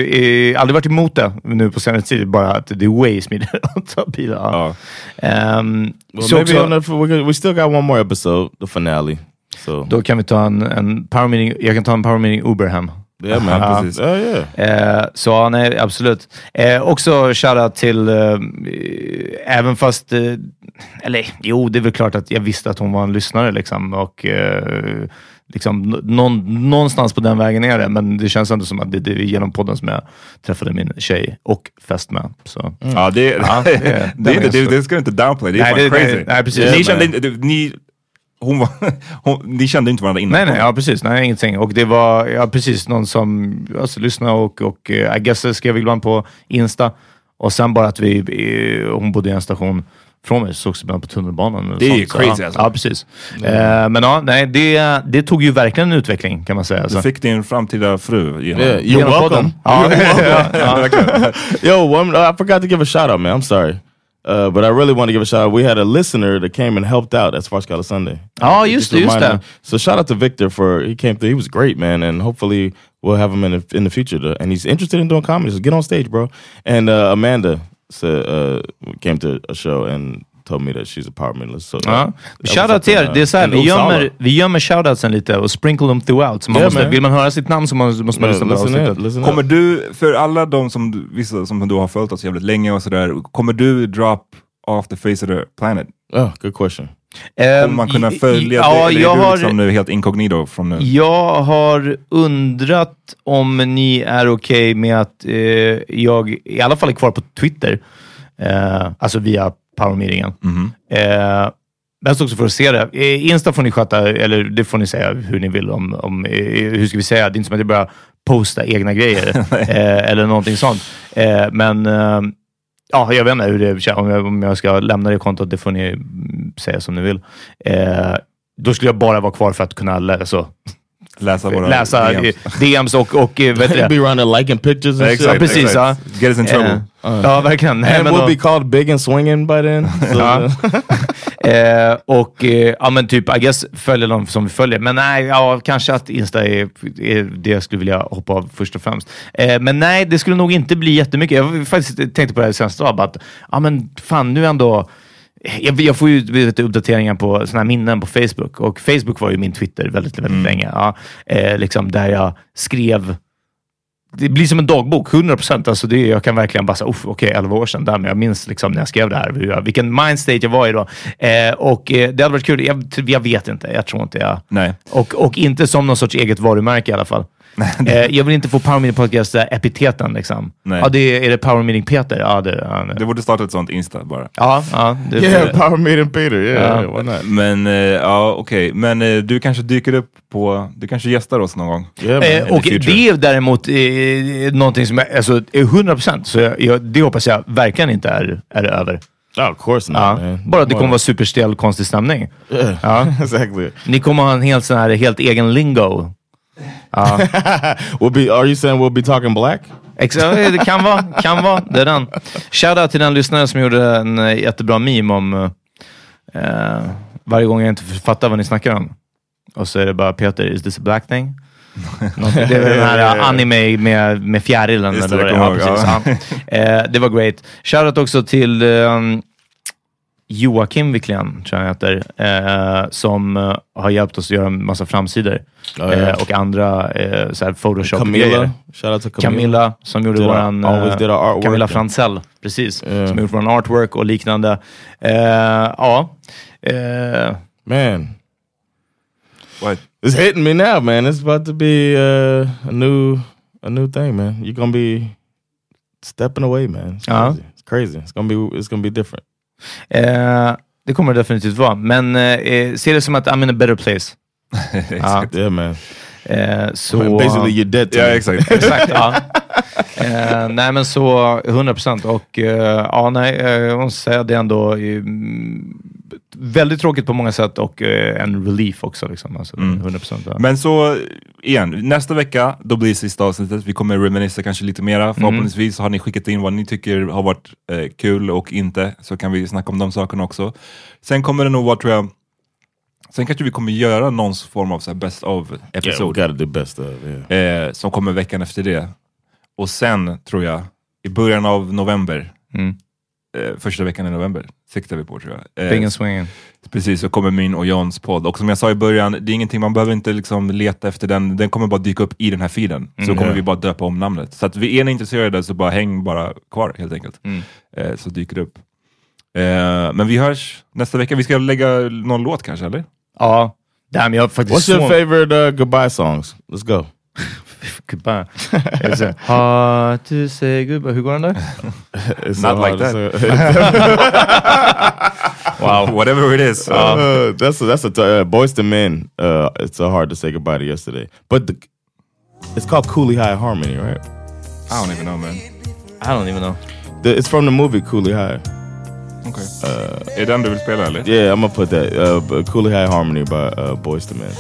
eh, aldrig varit emot det nu på senare tid. Bara att det är way smidigare att ta bilen. Ja. Ja. Ehm, Well, så maybe också, on the, we still got one more episode, the finale. So då kan vi ta en, en power meeting. Jag kan ta en power meeting Uber hem. Yeah, man. Ja, precis. Yeah, yeah. Eh, så nej, absolut. Eh, också shoutout till, eh, även fast, eh, eller jo, det är väl klart att jag visste att hon var en lyssnare liksom. Och eh, liksom, nå- någon, någonstans på den vägen är det, men det känns ändå som att det, det är genom podden som jag träffade min tjej och fästmö. Så. Ja, det, Ja, det- det, det, det, det ska du inte downplay. Det är Nej, fan det- crazy. nej, nej, precis. ni, kände ni, hon var, hon, ni kände inte varandra innan? Nej, nej, ja precis. Nej, ingenting. Och det var ja, precis någon som alltså, lyssnade och, och eh, I guess skrev ibland på Insta. Och sen bara att vi, eh, hon bodde i en station från mig, så sågs vi ibland på tunnelbanan. Det är ju sånt. Så, crazy ja, alltså. Ja, precis. Eh, men ja, nej, det, det tog ju verkligen en utveckling kan man säga. Du Alltså. fick din framtida fru genom... Yeah, you're Genom welcome. podden. Ja, ja, ja. Yo, uh, I forgot to give a shout out, man. I'm sorry. Uh, but I really want to give a shout out. We had a listener that came and helped out at Svartskala Sunday. Ja, just det, just remind det. me. So shout out to Victor for he came through. He was great, man, and hopefully we'll have him in the, in the future. To, and he's interested in doing comedy. So get on stage, bro. And uh, Amanda said, uh, came to a show and told me that she's a power medalist. So was Shoutout till er. uh, Det är så här, in vi gömmer, vi gömmer shoutoutsen lite och sprinkle them throughout. Så man Yeah, måste, man. vill man höra sitt namn så måste måste man lyssna på avsnittet. Kommer du, för alla de som, du- vissa som du har följt oss jävligt länge och sådär, kommer du drop off the face of the planet? Oh, good question. Kommer man kunna Ehm, i- följa i- Ja, dig? Eller jag är du har... liksom nu helt incognito från nu? Jag har undrat om ni är okej med att eh, jag i alla fall är kvar på Twitter. Eh, alltså via Power-meetingen. Mhm. Eh, Mest också för att se det. Eh, Insta får ni sköta, eller det får ni säga hur ni vill om, om eh, hur ska vi säga, det är inte som att jag börjar posta egna grejer eh, eller någonting sånt. Eh, men eh, ja, jag vet inte hur det, om, jag, om jag ska lämna det kontot, det får ni mm, säga som ni vill. Eh, då skulle jag bara vara kvar för att kunna lä- alltså, Läsa våra läsa DMs. DMs, och, och eh, vet du Be det? around there liking pictures and Exakt, Ja, precis. Ja. Get us in trouble. Eh, ja, verkligen. Nej, And men we'll då- be called big and swinging by then. So, Ja. eh, och eh, ja, men typ, I guess följer de som vi följer. Men nej, ja, kanske att Insta är, är det jag skulle vilja hoppa av först och främst. Eh, men nej, det skulle nog inte bli jättemycket. Jag faktiskt tänkte på det här senaste dag, att ja, men fan nu ändå jag, jag får ju vet, uppdateringar på såna här minnen på Facebook och Facebook var ju min Twitter väldigt, väldigt länge. Ja, eh, liksom där jag skrev det blir som en dagbok, 100 procent. Alltså det, jag kan verkligen bara säga, okej, okay, 11 år sedan, där, men jag minns liksom när jag skrev det här, hur jag, vilken mindstate jag var i då. Eh, och eh, det hade varit kul. Jag, jag vet inte, jag tror inte jag... Nej. Och, och inte som någon sorts eget varumärke i alla fall. Eh, jag vill inte få Power Meeting Podcast där epiteten. Liksom. Nej. Ja, det är, är det Power Meeting Peter? Ja, det, ja, det. Du borde starta ett sånt Insta bara. ja, ja, det, yeah, power meeting Peter. Yeah, Ja. Men eh, ja, okej. Men eh, du kanske dyker upp på... Du kanske gästar oss någon gång. Yeah. Eh, och det är däremot eh, någonting som jag, alltså, är 100 procent, så jag, jag, det hoppas jag verkligen inte är, är över. Oh, of course not, Ja. man. Bara att det kommer vara superstel, konstig stämning. Yeah, Ja. exactly. Ni kommer ha en helt, sån här, helt egen lingo. Ja. We'll be. Are you saying we'll be talking black? Det kan vara. Kan vara. Det är den. Shoutout till den lyssnare som gjorde en eh, jättebra meme om eh, varje gång jag inte fattar vad ni snackar om. Och så är det bara Peter, is this a black thing? Det är den här anime med, med fjärilen. Just det, eller det kommer Ja, precis. Ja. Eh, det var great. Shoutout också till um, Joakim Wiklén, tror jag han heter, eh, som eh, har hjälpt oss att göra en massa framsidor. Ja, ja. Eh, och andra eh, så här Photoshop Camilla. Shout out to Camilla. Camilla som gjorde Did våran... eh, our artwork. Camilla Fransell, precis. Yeah. Som gjort våran artwork och liknande. Eh, ja. Eh, Man, What? it's hitting me now, man. It's about to be uh, a new, a new thing, man. You're gonna be stepping away, man. It's Ja. crazy. It's crazy. It's gonna be. It's gonna be different. Eh, det kommer det definitivt vara. Men eh, se det som att I'm in a better place. ja. Yeah, man. eh, så... Basically, you're dead to Ja, me. exakt. Exakt, ja. Eh, nej men så 100 procent och eh, ja, nej, eh, jag måste säga det ändå mm, väldigt tråkigt på många sätt och eh, en relief också. Liksom. Alltså, 100 procent. Ja. Men så igen, nästa vecka då blir det sista avsnittet. Vi kommer reminissa kanske lite mera. Förhoppningsvis har ni skickat in vad ni tycker har varit eh, kul och inte, så kan vi snacka om de sakerna också. Sen kommer det nog vara, tror jag, sen kanske vi kommer göra någon form av så här best of Yeah. Yeah. eh, som kommer veckan efter det. Och sen tror jag, i början av november, Mm. Eh, första veckan i november, siktar vi på tror jag. Eh, Bing and swinging. Precis, så kommer min och Johns podd. Och som jag sa i början, det är ingenting, man behöver inte liksom leta efter den. Den kommer bara dyka upp i den här feeden. Så Mm. kommer vi bara döpa om namnet. Så att vi är ni intresserade så bara häng bara kvar helt enkelt. Mm. Eh, så dyker det upp. Eh, men vi hörs nästa vecka. Vi ska lägga någon låt kanske, eller? Ja, damn, jag faktiskt What's your favorite uh, goodbye songs? Let's go. Goodbye. Är det så? Hard to say goodbye. Hur går den där? It's Not like that. Wow. Whatever it is. Uh, that's a, that's a t- uh, Boys to Men. Uh, it's so hard to say goodbye to yesterday, but the, it's called Cooley High Harmony, right? I don't even know man. I don't even know. The, it's from the movie Cooley High. Okay. är den du vill spela eller? Yeah, I'm gonna put that. Uh, but Cooley High Harmony by uh, Boys to Men.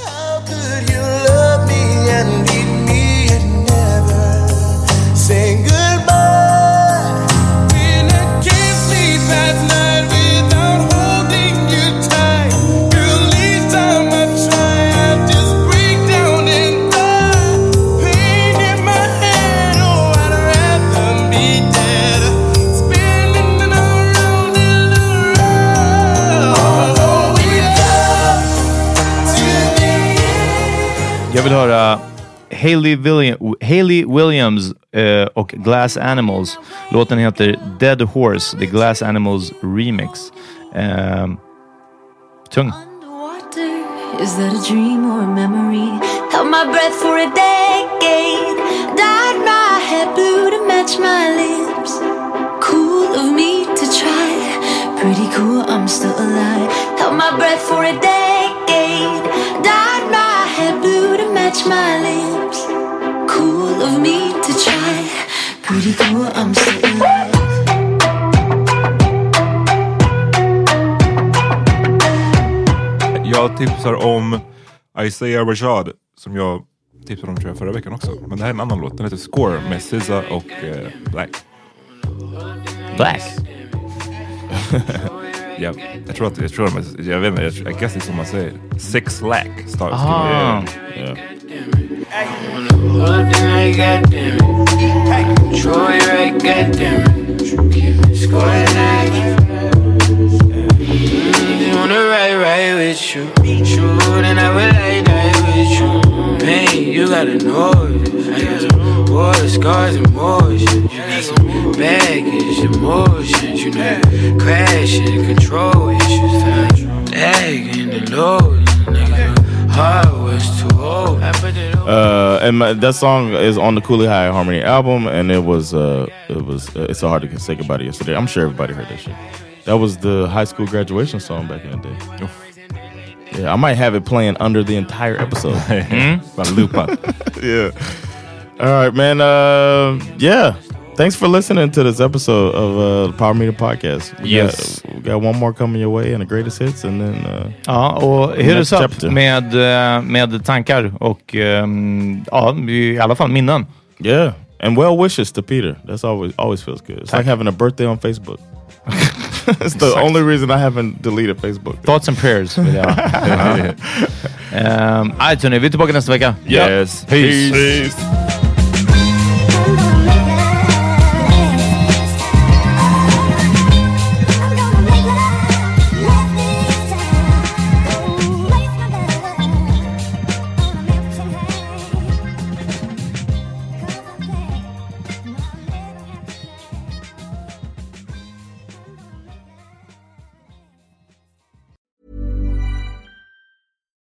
Jag vill höra Hayley, William, Hayley Williams uh, och Glass Animals. Låten heter Dead Horse, The Glass Animals Remix. Uh, tung. Is that a dream or a memory? Held my breath for a decade. Dyed my hair blue to match my lips. Cool of me to try. Pretty cool, I'm still alive. Held my breath for a decade. Died blue to match my lips. Cool of me to try. Pretty cool, I'm still alive. Jag tipsar om Isaiah Rashad som jag tipsade om tror jag förra veckan också. Men det här är en annan låt. Den heter Score med SZA och eh, Black. Black? ja, jag tror att, jag tror att, jag vet inte, jag, I guess det är som man säger. Six lack. Start, Ah. yeah. One thing I got damn it. Hey, Troy right, goddamn it. Score like Mm, wanna ride, ride with you. Shoot, and I would like that with you. Man, you gotta know this. I got some war scars, emotions. You got some baggage, emotions. You know, crashing, control issues. Fam. Lagging and loading. Nigga, heart was too old. I put it. Uh, and my, that song is on the Cooley High Harmony album, and it was uh, it was uh, it's so hard to say goodbye to yesterday. I'm sure everybody heard that shit. That was the high school graduation song back in the day. Yeah, I might have it playing under the entire episode. Bara loop up. yeah. All right, man. Uh, yeah. Thanks for listening to this episode of uh, the Power Meter Podcast. We Yes. got, we got one more coming your way and the greatest hits, and then uh, Ja, och hit us up med, eh, med tankar och ehm, ja, i alla fall minnen. yeah, and well wishes to Peter. That's always always feels good. It's like having a birthday on Facebook. it's the only reason I haven't deleted Facebook. Thoughts and prayers. vill jag. um, right, hörni, vi är tillbaka nästa vecka. Yes. Peace. Peace.